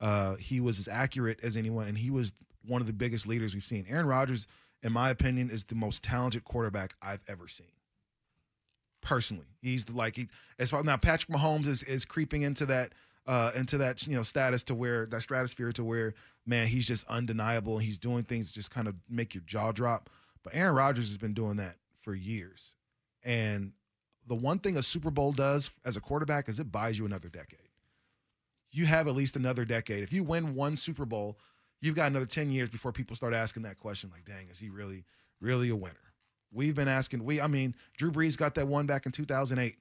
Speaker 7: Uh, he was as accurate as anyone, and he was one of the biggest leaders we've seen. Aaron Rodgers, in my opinion, is the most talented quarterback I've ever seen. Personally, he's the, like he as far now Patrick Mahomes is is creeping into that uh, into that you know status to where that stratosphere to where man he's just undeniable. He's doing things just kind of make your jaw drop. But Aaron Rodgers has been doing that for years, and the one thing a Super Bowl does as a quarterback is it buys you another decade. You have at least another decade. If you win one Super Bowl, you've got another 10 years before people start asking that question like, dang, is he really, really a winner? We've been asking, we, I mean, Drew Brees got that one back in 2008,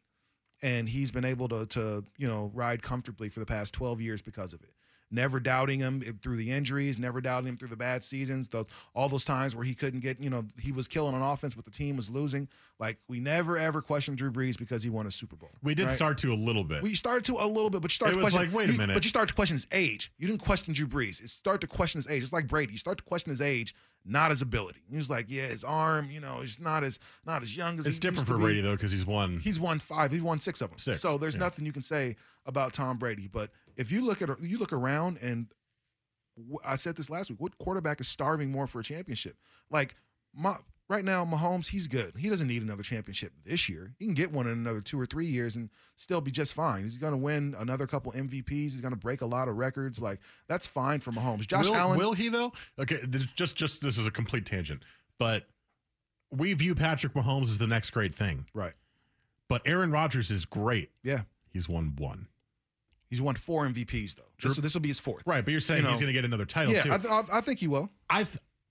Speaker 7: and he's been able to, to, you know, ride comfortably for the past 12 years because of it never doubting him eh, through the injuries, never doubting him through the bad seasons, those all those times where he couldn't get, you know, he was killing on offense, but the team was losing. Like we never ever questioned Drew Brees because he won a Super Bowl.
Speaker 5: We did
Speaker 7: right?
Speaker 5: start to a little bit.
Speaker 7: We started to a little bit, but you started
Speaker 5: It
Speaker 7: to
Speaker 5: was
Speaker 7: question.
Speaker 5: like, wait a
Speaker 7: you-
Speaker 5: minute.
Speaker 7: But you start to question his age. You didn't question Drew Brees. It start to question his age. It's like Brady. You start to question his age, not his ability. He's like, yeah, his arm, you know, he's not as not as young as
Speaker 5: it's
Speaker 7: he
Speaker 5: different for
Speaker 7: be.
Speaker 5: Brady though because he's won.
Speaker 7: He's won five. He's won six of them.
Speaker 5: Six,
Speaker 7: So there's
Speaker 5: yeah.
Speaker 7: nothing you can say about Tom Brady. But if you look at you look around and I said this last week, what quarterback is starving more for a championship? Like my right now, Mahomes, he's good. He doesn't need another championship this year. He can get one in another two or three years and still be just fine. He's going to win another couple MVPs. He's going to break a lot of records. Like that's fine for Mahomes. Josh
Speaker 5: will,
Speaker 7: Allen,
Speaker 5: will he though? Okay, just just this is a complete tangent, but we view Patrick Mahomes as the next great thing.
Speaker 7: right?
Speaker 5: But Aaron Rodgers is great.
Speaker 7: Yeah,
Speaker 5: He's won one.
Speaker 7: he's won four MVPs though.
Speaker 5: Sure.
Speaker 7: this will be his fourth.
Speaker 5: Right, but you're saying
Speaker 7: You
Speaker 5: he's going to get another title
Speaker 7: Yeah,
Speaker 5: too.
Speaker 7: I, th- I, I think he will.
Speaker 5: I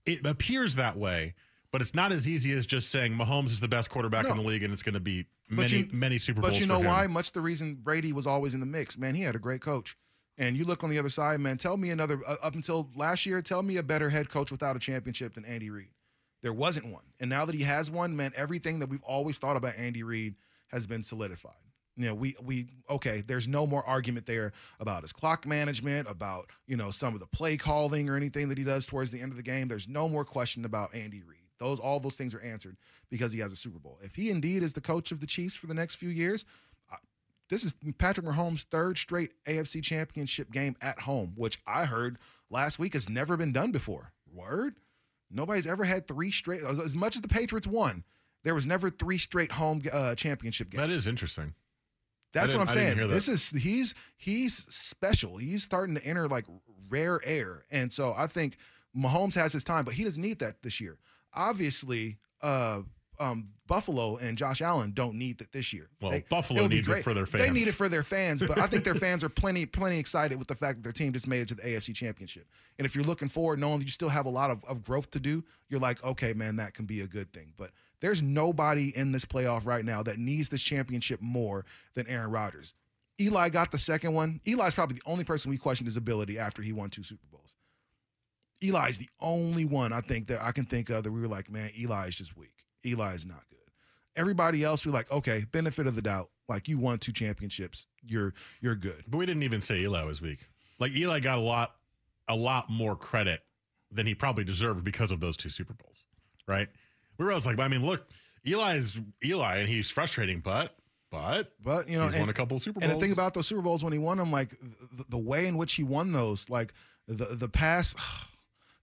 Speaker 5: it appears that way, but it's not as easy as just saying Mahomes is the best quarterback
Speaker 7: No.
Speaker 5: in the league and it's going to be many
Speaker 7: you-
Speaker 5: many Super Bowls.
Speaker 7: But you know why? Much the reason Brady was always in the mix. Man, he had a great coach. And you look on the other side, man. Tell me another uh, up until last year. Tell me a better head coach without a championship than Andy Reid. There wasn't one, and now that he has one, man, everything that we've always thought about Andy Reid has been solidified. You know, we we okay. There's no more argument there about his clock management, about you know some of the play calling or anything that he does towards the end of the game. There's no more question about Andy Reid. Those all those things are answered because he has a Super Bowl. If he indeed is the coach of the Chiefs for the next few years, I- this is Patrick Mahomes' third straight AFC Championship game at home, which I heard last week has never been done before. Word? Nobody's ever had three straight. As much as the Patriots won, there was never three straight home uh, championship games.
Speaker 5: that is interesting.
Speaker 7: That's what I'm
Speaker 5: didn't- I didn't
Speaker 7: saying. This is he's he's special. He's starting to enter like rare air, and so I think Mahomes has his time, but he doesn't need that this year. Obviously, uh, um, Buffalo and Josh Allen don't need that this year.
Speaker 5: Well,
Speaker 7: They-
Speaker 5: Buffalo needs it for their fans.
Speaker 7: They need it for their fans, but I think their [laughs] fans are plenty plenty excited with the fact that their team just made it to the AFC Championship. And if you're looking forward, knowing that you still have a lot of, of growth to do, you're like, okay, man, that can be a good thing. But there's nobody in this playoff right now that needs this championship more than Aaron Rodgers. Eli got the second one. Eli's probably the only person we questioned his ability after he won two Super Bowls. Eli's the only one I think that I can think of that we were like, man, Eli is just weak. Eli is not good. Everybody else, we're like, okay, benefit of the doubt. Like you won two championships, you're you're good.
Speaker 5: But we didn't even say Eli was weak. Like Eli got a lot, a lot more credit than he probably deserved because of those two Super Bowls, right? We were always like, I mean, look, Eli is Eli, and he's frustrating, but but
Speaker 7: But you know,
Speaker 5: he's
Speaker 7: and,
Speaker 5: won a couple Super Bowls.
Speaker 7: and the thing about those Super Bowls when he won them, like the, the way in which he won those, like the the pass,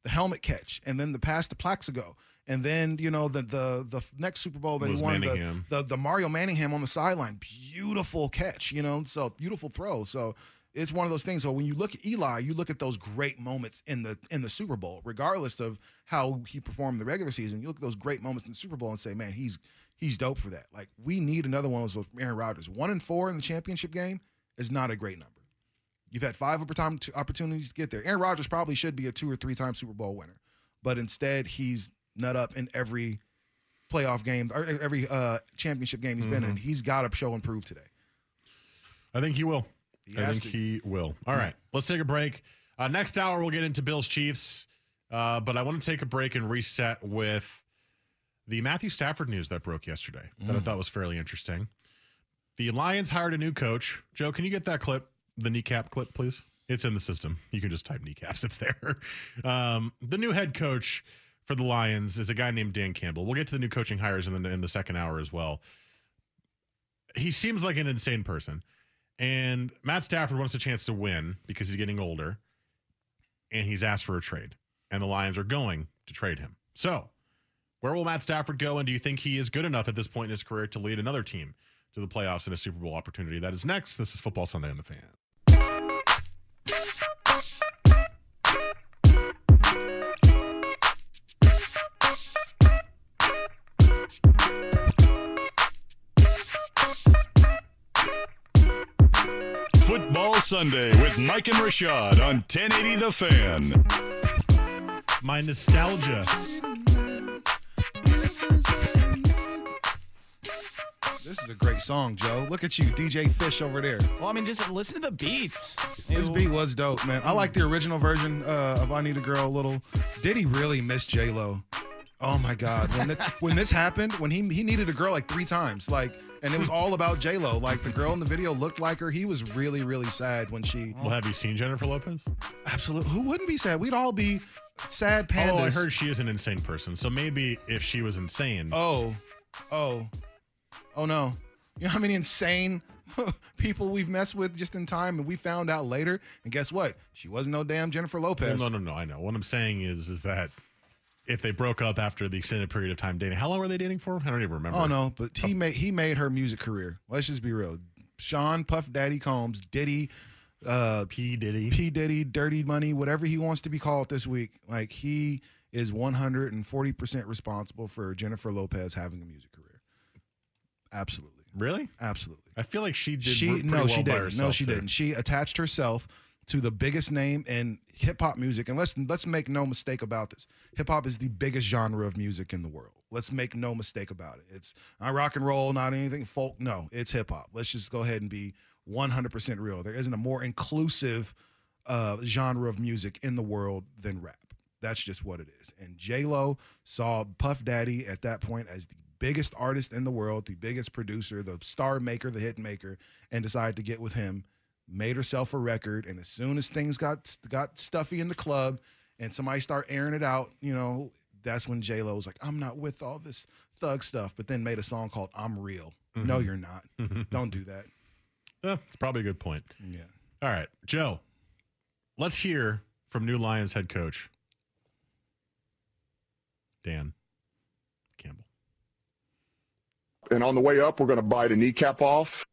Speaker 7: the helmet catch, and then the pass to Plaxico, and then you know the the the next Super Bowl that
Speaker 5: Was
Speaker 7: he won, the, the the Mario Manningham on the sideline, beautiful catch, you know, so beautiful throw, so. It's one of those things. So when you look at Eli, you look at those great moments in the in the Super Bowl, regardless of how he performed the regular season. You look at those great moments in the Super Bowl and say, "Man, he's he's dope for that." Like we need another one of those with Aaron Rodgers. One and four in the championship game is not a great number. You've had five overtime opportunities to get there. Aaron Rodgers probably should be a two or three time Super Bowl winner, but instead he's nut up in every playoff game or every uh, championship game he's been in. He's got to show and prove today.
Speaker 5: I think he will.
Speaker 7: He
Speaker 5: I think
Speaker 7: to.
Speaker 5: he will. All right, let's take a break. Uh, next hour, we'll get into Bills Chiefs, uh, but I want to take a break and reset with the Matthew Stafford news that broke yesterday that I
Speaker 7: Mm.
Speaker 5: thought was fairly interesting. The Lions hired a new coach. Joe, can you get that clip, the kneecap clip, please? It's in the system. You can just type kneecaps, [laughs] it's there. Um, the new head coach for the Lions is a guy named Dan Campbell. We'll get to the new coaching hires in the in the second hour as well. He seems like an insane person, and Matt Stafford wants a chance to win because he's getting older, and he's asked for a trade, and the Lions are going to trade him. So, where will Matt Stafford go, and do you think he is good enough at this point in his career to lead another team to the playoffs and a Super Bowl opportunity? That is next. This is Football Sunday on the Fan.
Speaker 3: Sunday with Mike and Rashad on 1080 The Fan.
Speaker 5: My nostalgia.
Speaker 7: This is a great song, Joe. Look at you, DJ Fisch over there.
Speaker 6: Well, I mean, just listen to the beats.
Speaker 7: This beat was dope, man. I like the original version uh, of "I Need a Girl" a little. Did he really miss J Lo? Oh my God! When, th- [laughs] when this happened, when he he needed a girl like three times, like, and it was all about J Lo. Like the girl in the video looked like her. He was really really sad when she.
Speaker 5: Well, have you seen Jennifer Lopez?
Speaker 7: Absolutely, who wouldn't be sad? We'd all be sad pandas.
Speaker 5: Oh, I heard she is an insane person. So maybe if she was insane,
Speaker 7: Oh, oh, oh no! You know how many insane [laughs] people we've messed with just in time, and we found out later. And guess what? She wasn't no damn Jennifer
Speaker 5: Well,
Speaker 7: Lopez.
Speaker 5: no, no, no. I know. What I'm saying is, is that if they broke up after the extended period of time dating, how long were they dating for? I don't even remember.
Speaker 7: Oh no, but he made he made her music career. Let's just be real. Sean Puff Daddy Combs, Diddy, uh,
Speaker 5: P Diddy.
Speaker 7: P Diddy, Dirty Money, whatever he wants to be called this week. Like he is 140 percent responsible for Jennifer Lopez having a music career. Absolutely,
Speaker 5: really?
Speaker 7: absolutely.
Speaker 5: I feel like she did.
Speaker 7: she no she didn't no she
Speaker 5: too.
Speaker 7: didn't she attached herself to the biggest name in hip hop music and let's let's make no mistake about this. Hip hop is the biggest genre of music in the world. Let's make no mistake about it. It's not rock and roll not anything folk no it's hip hop. Let's just go ahead and be 100% real. There isn't a more inclusive uh, genre of music in the world than rap. That's just what it is. And j-lo saw puff daddy at that point as the biggest artist in the world, the biggest producer, the star maker, the hit maker, and decided to get with him. Made herself a record, and as soon as things got got stuffy in the club, and somebody start airing it out, you know, that's when J Lo was like, "I'm not with all this thug stuff," but then made a song called "I'm Real." No, mm-hmm. you're not. Don't do that. [laughs]
Speaker 5: Yeah, it's probably a good point.
Speaker 7: Yeah.
Speaker 5: All right, Joe. Let's hear from new Lions head coach Dan Campbell.
Speaker 8: and on the way up, we're going to bite a kneecap off.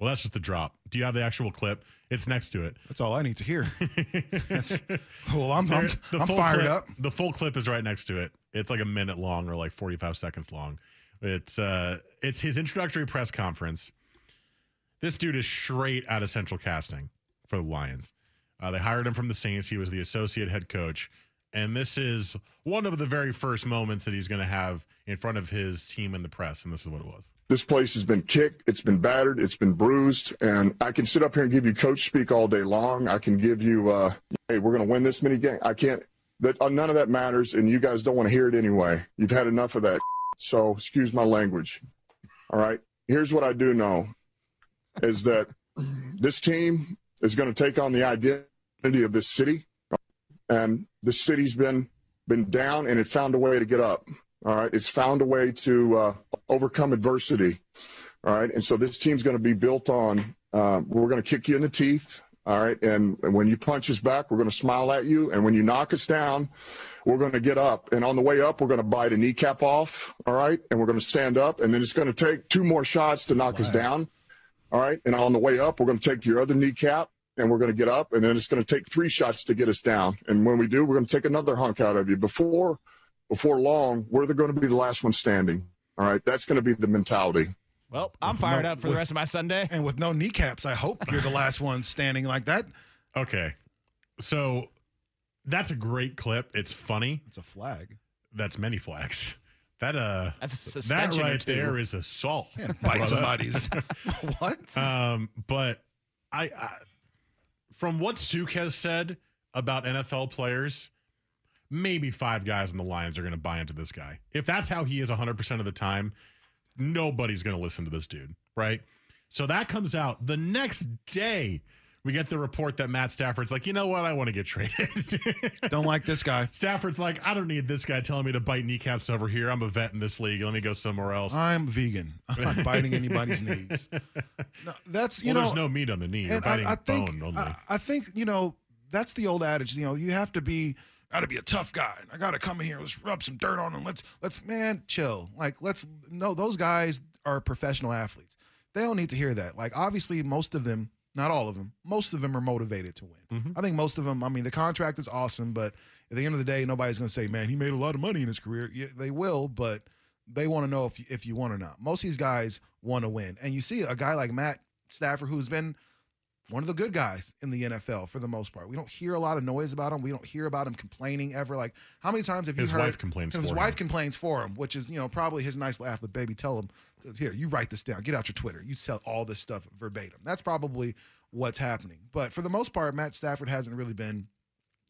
Speaker 5: Well, that's just the drop. Do you have the actual clip? It's next to it.
Speaker 7: That's all I need to hear. [laughs] well, I'm I'm,
Speaker 5: the
Speaker 7: I'm fired
Speaker 5: clip-
Speaker 7: up.
Speaker 5: The full clip is right next to it. It's like a minute long or like 45 seconds long. It's uh it's his introductory press conference. This dude is straight out of central casting for the Lions. Uh, they hired him from the Saints. He was the associate head coach. And this is one of the very first moments that he's going to have in front of his team in the press. And this is what it was.
Speaker 8: This place has been kicked, it's been battered, it's been bruised, and I can sit up here and give you coach speak all day long. I can give you, uh, hey, we're going to win this many games. I can't. That uh, none of that matters, and you guys don't want to hear it anyway. You've had enough of that. So excuse my language. All right. Here's what I do know: is that this team is going to take on the identity of this city, and the city's been been down, and it found a way to get up. All right, it's found a way to uh, overcome adversity. All right, and so this team's going to be built on. Uh, we're going to kick you in the teeth. All right, and, and when you punch us back, we're going to smile at you, and when you knock us down, we're going to get up. And on the way up, we're going to bite a kneecap off. All right, and we're going to stand up, and then it's going to take two more shots to knock us down. All right, and on the way up, we're going to take your other kneecap, and we're going to get up, and then it's going to take three shots to get us down. And when we do, we're going to take another hunk out of you. Before before long, we're going to be the last one standing. All right, that's going to be the mentality.
Speaker 6: Well, I'm fired
Speaker 7: no,
Speaker 6: up for
Speaker 7: with-
Speaker 6: the rest of my Sunday.
Speaker 7: And with no kneecaps, I hope you're the last one standing like that.
Speaker 5: Okay. So that's a great clip. It's funny.
Speaker 7: It's a flag.
Speaker 5: That's many flags. That uh
Speaker 6: That's a
Speaker 5: that
Speaker 6: suspension or
Speaker 5: right there is assault.
Speaker 7: And
Speaker 5: brother.
Speaker 7: bite somebody's. [laughs] what?
Speaker 5: Um, but I, I from what Suk has said about NFL players, maybe five guys in the Lions are going to buy into this guy. If that's how he is 100% of the time, nobody's going to listen to this dude, right? So that comes out the next day. we get the report that Matt Stafford's like, you know what? I want to get traded. [laughs]
Speaker 7: Don't like this guy.
Speaker 5: Stafford's like, I don't need this guy telling me to bite kneecaps over here. I'm a vet in this league. Let me go somewhere else.
Speaker 7: I'm vegan. [laughs] I'm not biting anybody's knees. No, that's you
Speaker 5: well,
Speaker 7: know.
Speaker 5: there's no meat on the knee. You're biting
Speaker 7: I, I think
Speaker 5: bone only.
Speaker 7: I, I think you know that's the old adage. You know, you have to be got to be a tough guy. I got to come in here. Let's rub some dirt on him. Let's let's man chill. Like let's no. Those guys are professional athletes. They don't need to hear that. Like obviously, most of them, not all of them, most of them are motivated to win.
Speaker 5: Mm-hmm.
Speaker 7: I think most of them. I mean, the contract is awesome, but at the end of the day, nobody's going to say, "Man, he made a lot of money in his career." Yeah, they will, but they want to know if you, if you want or not. Most of these guys want to win, and you see a guy like Matt Stafford, who's been one of the good guys in the NFL for the most part. We don't hear a lot of noise about him. We don't hear about him complaining ever. Like, how many times have you
Speaker 5: His
Speaker 7: heard
Speaker 5: wife complains
Speaker 7: His
Speaker 5: for
Speaker 7: wife
Speaker 5: him.
Speaker 7: complains for him, which is you know probably his nice laugh. The baby tell him, here, you write this down. Get out your Twitter. You tell all this stuff verbatim. That's probably what's happening. But for the most part, Matt Stafford hasn't really been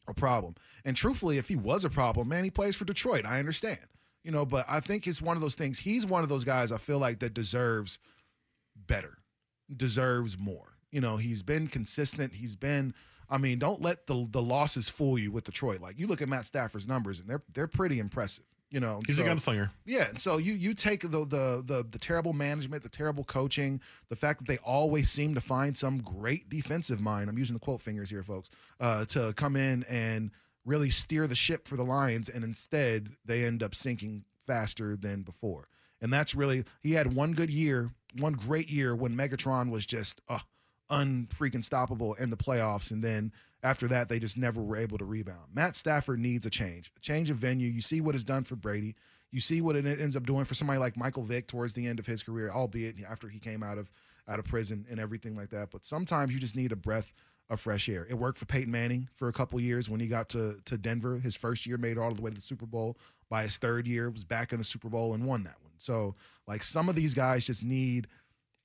Speaker 7: a problem. And truthfully, if he was a problem, man, he plays for Detroit. I understand. You know, but I think it's one of those things. He's one of those guys I feel like that deserves better, deserves more. You know, he's been consistent. He's been. I mean, don't let the the losses fool you with Detroit. Like you look at Matt Stafford's numbers, and they're they're pretty impressive. You know,
Speaker 5: He's
Speaker 7: so-
Speaker 5: a gunslinger.
Speaker 7: yeah, and so you you take the, the the the terrible management, the terrible coaching, the fact that they always seem to find some great defensive mind. I'm using the quote fingers here, folks, uh, to come in and really steer the ship for the Lions, and instead they end up sinking faster than before. And that's really he had one good year, one great year when Megatron was just uh, unfreaking stoppable in the playoffs, and then after that they just never were able to rebound. Matt Stafford needs a change, a change of venue. You see what it's done for Brady. You see what it ends up doing for somebody like Michael Vick towards the end of his career, albeit after he came out of out of prison and everything like that. But sometimes you just need a breath of fresh air. It worked for Peyton Manning for a couple years when he got to to Denver. His first year made it all the way to the Super Bowl. By his third year, was back in the Super Bowl and won that one. So like some of these guys just need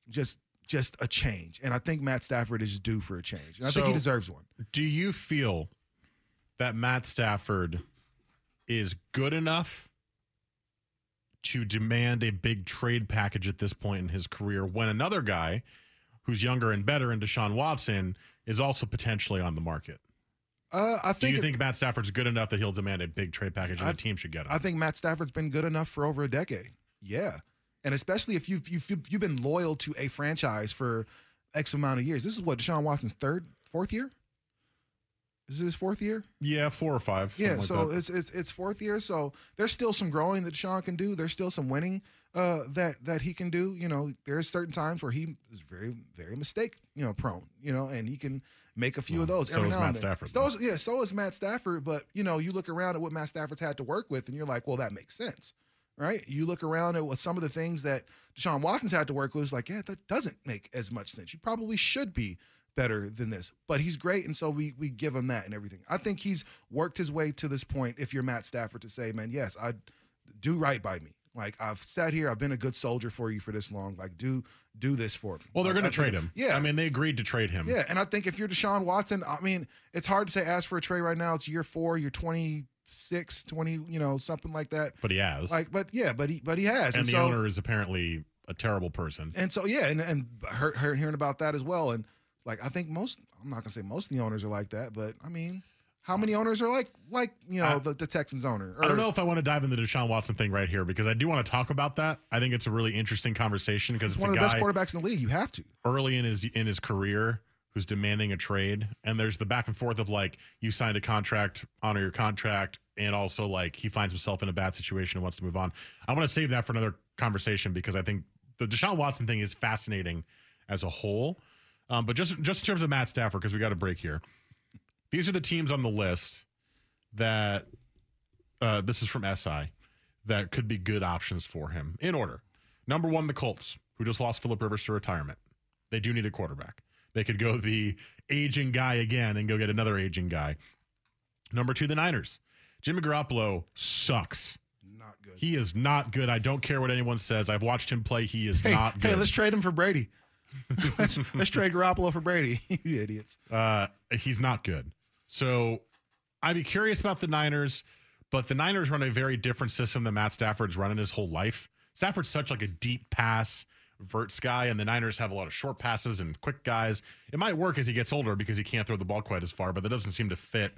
Speaker 7: just just a change. And I think Matt Stafford is due for a change. And I think he deserves one.
Speaker 5: Do you feel that Matt Stafford is good enough to demand a big trade package at this point in his career when another guy who's younger and better in Deshaun Watson is also potentially on the market?
Speaker 7: Uh, I
Speaker 5: Do you think Matt Stafford's good enough that he'll demand a big trade package and
Speaker 7: I-
Speaker 5: the team should get him?
Speaker 7: I think Matt Stafford's been good enough for over a decade. Yeah, and especially if you've you've, you've been loyal to a franchise for X amount of years. This is what Deshaun Watson's third, fourth year. Is this his fourth year?
Speaker 5: yeah, four or five.
Speaker 7: Yeah, so
Speaker 5: that.
Speaker 7: it's, it's it's fourth year. So there's still some growing that Deshaun can do. There's still some winning uh, that that he can do. You know, there's certain times where he is very very mistake you know prone. You know, and he can make a few of those.
Speaker 5: so
Speaker 7: every
Speaker 5: is
Speaker 7: now
Speaker 5: Matt
Speaker 7: and.
Speaker 5: Stafford,
Speaker 7: So is- yeah, so is Matt Stafford. But you know, you look around at what Matt Stafford's had to work with, and you're like, well, that makes sense. Right? You look around at what some of the things that Deshaun Watson's had to work with, it's like, yeah, that doesn't make as much sense. You probably should be better than this. But he's great, and so we we give him that and everything. I think he's worked his way to this point. If you're Matt Stafford, to say, man, yes, I do right by me. Like I've sat here, I've been a good soldier for you for this long. Like do do this for me.
Speaker 5: well, they're
Speaker 7: Like,
Speaker 5: going to trade him.
Speaker 7: Yeah,
Speaker 5: I mean, they agreed to trade him.
Speaker 7: yeah, and I think if you're Deshaun Watson, I mean, it's hard to say ask for a trade right now. It's year four, you're 26, 20, you know, something like that.
Speaker 5: But he has.
Speaker 7: Like, but yeah, but he but he has,
Speaker 5: and the
Speaker 7: so,
Speaker 5: owner is apparently a terrible person.
Speaker 7: and so yeah, and and heard, heard hearing about that as well, and like I think most, I'm not gonna say most of the owners are like that, but I mean, how many owners are like like you know
Speaker 5: I-
Speaker 7: the, the Texans owner?
Speaker 5: I don't know if I want to dive into the Deshaun Watson thing right here because I do want to talk about that. I think it's a really interesting conversation because
Speaker 7: He's
Speaker 5: it's
Speaker 7: one of the best quarterbacks in the league. You have to.
Speaker 5: early in his in his career who's demanding a trade, and there's the back and forth of like you signed a contract, honor your contract, and also like he finds himself in a bad situation and wants to move on. I want to save that for another conversation because I think the Deshaun Watson thing is fascinating as a whole. Um, but just just in terms of Matt Stafford, because we got a break here. These are the teams on the list that uh, this is from SI that could be good options for him in order. Number one, the Colts, who just lost Philip Rivers to retirement. They do need a quarterback. They could go the aging guy again and go get another aging guy. Number two, the Niners. Jimmy Garoppolo sucks.
Speaker 7: Not good.
Speaker 5: He is not good. I don't care what anyone says. I've watched him play. He is
Speaker 7: Hey,
Speaker 5: not good.
Speaker 7: hey, let's trade him for Brady. [laughs] let's, let's trade Garoppolo for Brady. [laughs] you idiots.
Speaker 5: Uh, he's not good. So I'd be curious about the Niners, but the Niners run a very different system than Matt Stafford's run in his whole life. Stafford's such like a deep pass, verts guy, and the Niners have a lot of short passes and quick guys. It might work as he gets older because he can't throw the ball quite as far, but that doesn't seem to fit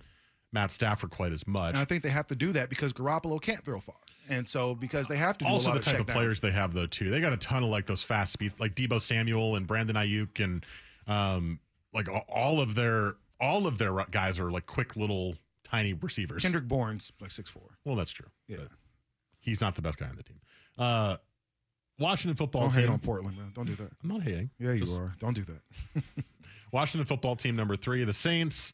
Speaker 5: Matt Stafford quite as much.
Speaker 7: And I think they have to do that because Garoppolo can't throw far, and so because they have to do
Speaker 5: also
Speaker 7: a lot
Speaker 5: the type of players they have though too. They got a ton of like those fast speeds, like Deebo Samuel and Brandon Aiyuk, and um, like all of their all of their guys are like quick little tiny receivers.
Speaker 7: Kendrick Bourne's like six four.
Speaker 5: Well, that's true.
Speaker 7: Yeah.
Speaker 5: he's not the best guy on the team. Uh, Washington football
Speaker 7: Don't
Speaker 5: team.
Speaker 7: hate on Portland, man. Don't do that.
Speaker 5: I'm not hating.
Speaker 7: Yeah, you
Speaker 5: Just-
Speaker 7: are. Don't do that. [laughs]
Speaker 5: Washington football team number three, the Saints,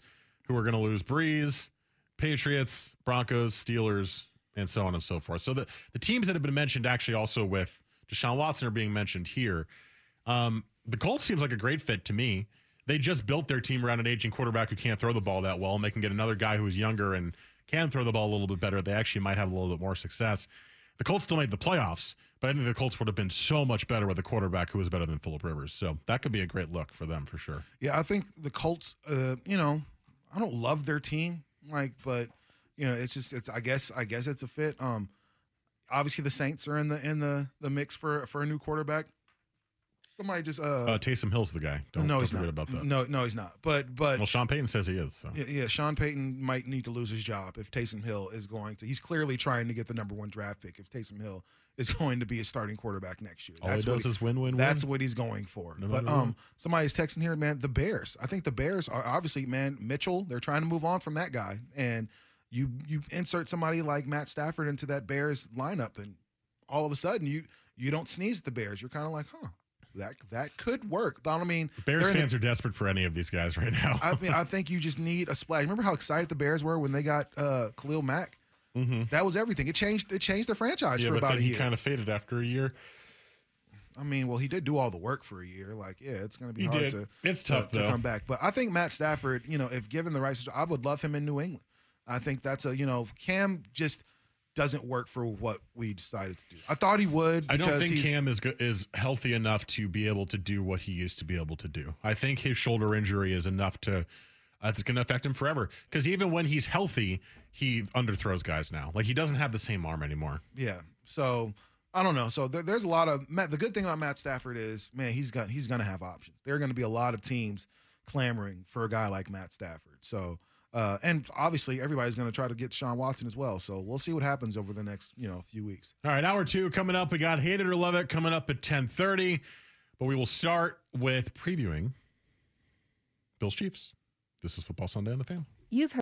Speaker 5: who are going to lose Brees, Patriots, Broncos, Steelers, and so on and so forth. So the, the teams that have been mentioned actually also with Deshaun Watson are being mentioned here. Um, the Colts seems like a great fit to me. They just built their team around an aging quarterback who can't throw the ball that well, and they can get another guy who's younger and can throw the ball a little bit better. They actually might have a little bit more success. The Colts still made the playoffs, but I think the Colts would have been so much better with a quarterback who was better than Philip Rivers. So that could be a great look for them for sure.
Speaker 7: Yeah, I think the Colts. Uh, you know, I don't love their team, like, but you know, it's just it's. I guess I guess it's a fit. Um, obviously the Saints are in the in the the mix for for a new quarterback. Somebody just uh,
Speaker 5: Uh, Taysom Hill's the guy. Don't,
Speaker 7: no,
Speaker 5: don't
Speaker 7: he's
Speaker 5: forget
Speaker 7: not.
Speaker 5: about that.
Speaker 7: No, no, he's not. But but
Speaker 5: Well, Sean Payton says he is. So.
Speaker 7: Yeah, yeah, Sean Payton might need to lose his job if Taysom Hill is going to. He's clearly trying to get the number one draft pick. If Taysom Hill is [laughs] going to be a starting quarterback next year,
Speaker 5: All he
Speaker 7: what
Speaker 5: does is win, win,
Speaker 7: That's
Speaker 5: win.
Speaker 7: what he's going for.
Speaker 5: No
Speaker 7: but
Speaker 5: matter
Speaker 7: um,
Speaker 5: what.
Speaker 7: somebody's texting here, man. The Bears. I think the Bears are obviously, man. Mitchell. They're trying to move on from that guy, and you you insert somebody like Matt Stafford into that Bears lineup, and all of a sudden you you don't sneeze at the Bears. You're kind of like, huh. That that could work. But I mean,
Speaker 5: Bears
Speaker 7: they're the-
Speaker 5: fans are desperate for any of these guys right now.
Speaker 7: I mean, I [laughs] think you just need a splash. Remember how excited the Bears were when they got uh, Khalil Mack? That was everything. It changed. It changed the franchise
Speaker 5: Mm-hmm. yeah,
Speaker 7: for
Speaker 5: but
Speaker 7: about
Speaker 5: then
Speaker 7: a
Speaker 5: he kind of faded after a year.
Speaker 7: I mean, well, he did do all the work for a year. Like, yeah, it's going to be
Speaker 5: He
Speaker 7: hard
Speaker 5: did.
Speaker 7: to
Speaker 5: It's tough,
Speaker 7: to,
Speaker 5: though.
Speaker 7: come back. But I think Matt Stafford, you know, if given the right, I would love him in New England. I think that's a you know, Cam just doesn't work for what we decided to do. I thought he would.
Speaker 5: I don't think Cam is is healthy enough to be able to do what he used to be able to do. I think his shoulder injury is enough to. Uh, it's going to affect him forever. Because even when he's healthy, he underthrows guys now. Like he doesn't have the same arm anymore.
Speaker 7: Yeah. So I don't know. So there, there's a lot of Matt. The good thing about Matt Stafford is, man, he's got he's going to have options. There are going to be a lot of teams clamoring for a guy like Matt Stafford. So. Uh, and obviously, everybody's going to try to get Sean Watson as well. So we'll see what happens over the next, you know, few weeks.
Speaker 5: All right, hour two coming up. We got hate it or love it coming up at ten thirty, but we will start with previewing Bills Chiefs. This is Football Sunday on the Fan.
Speaker 9: You've heard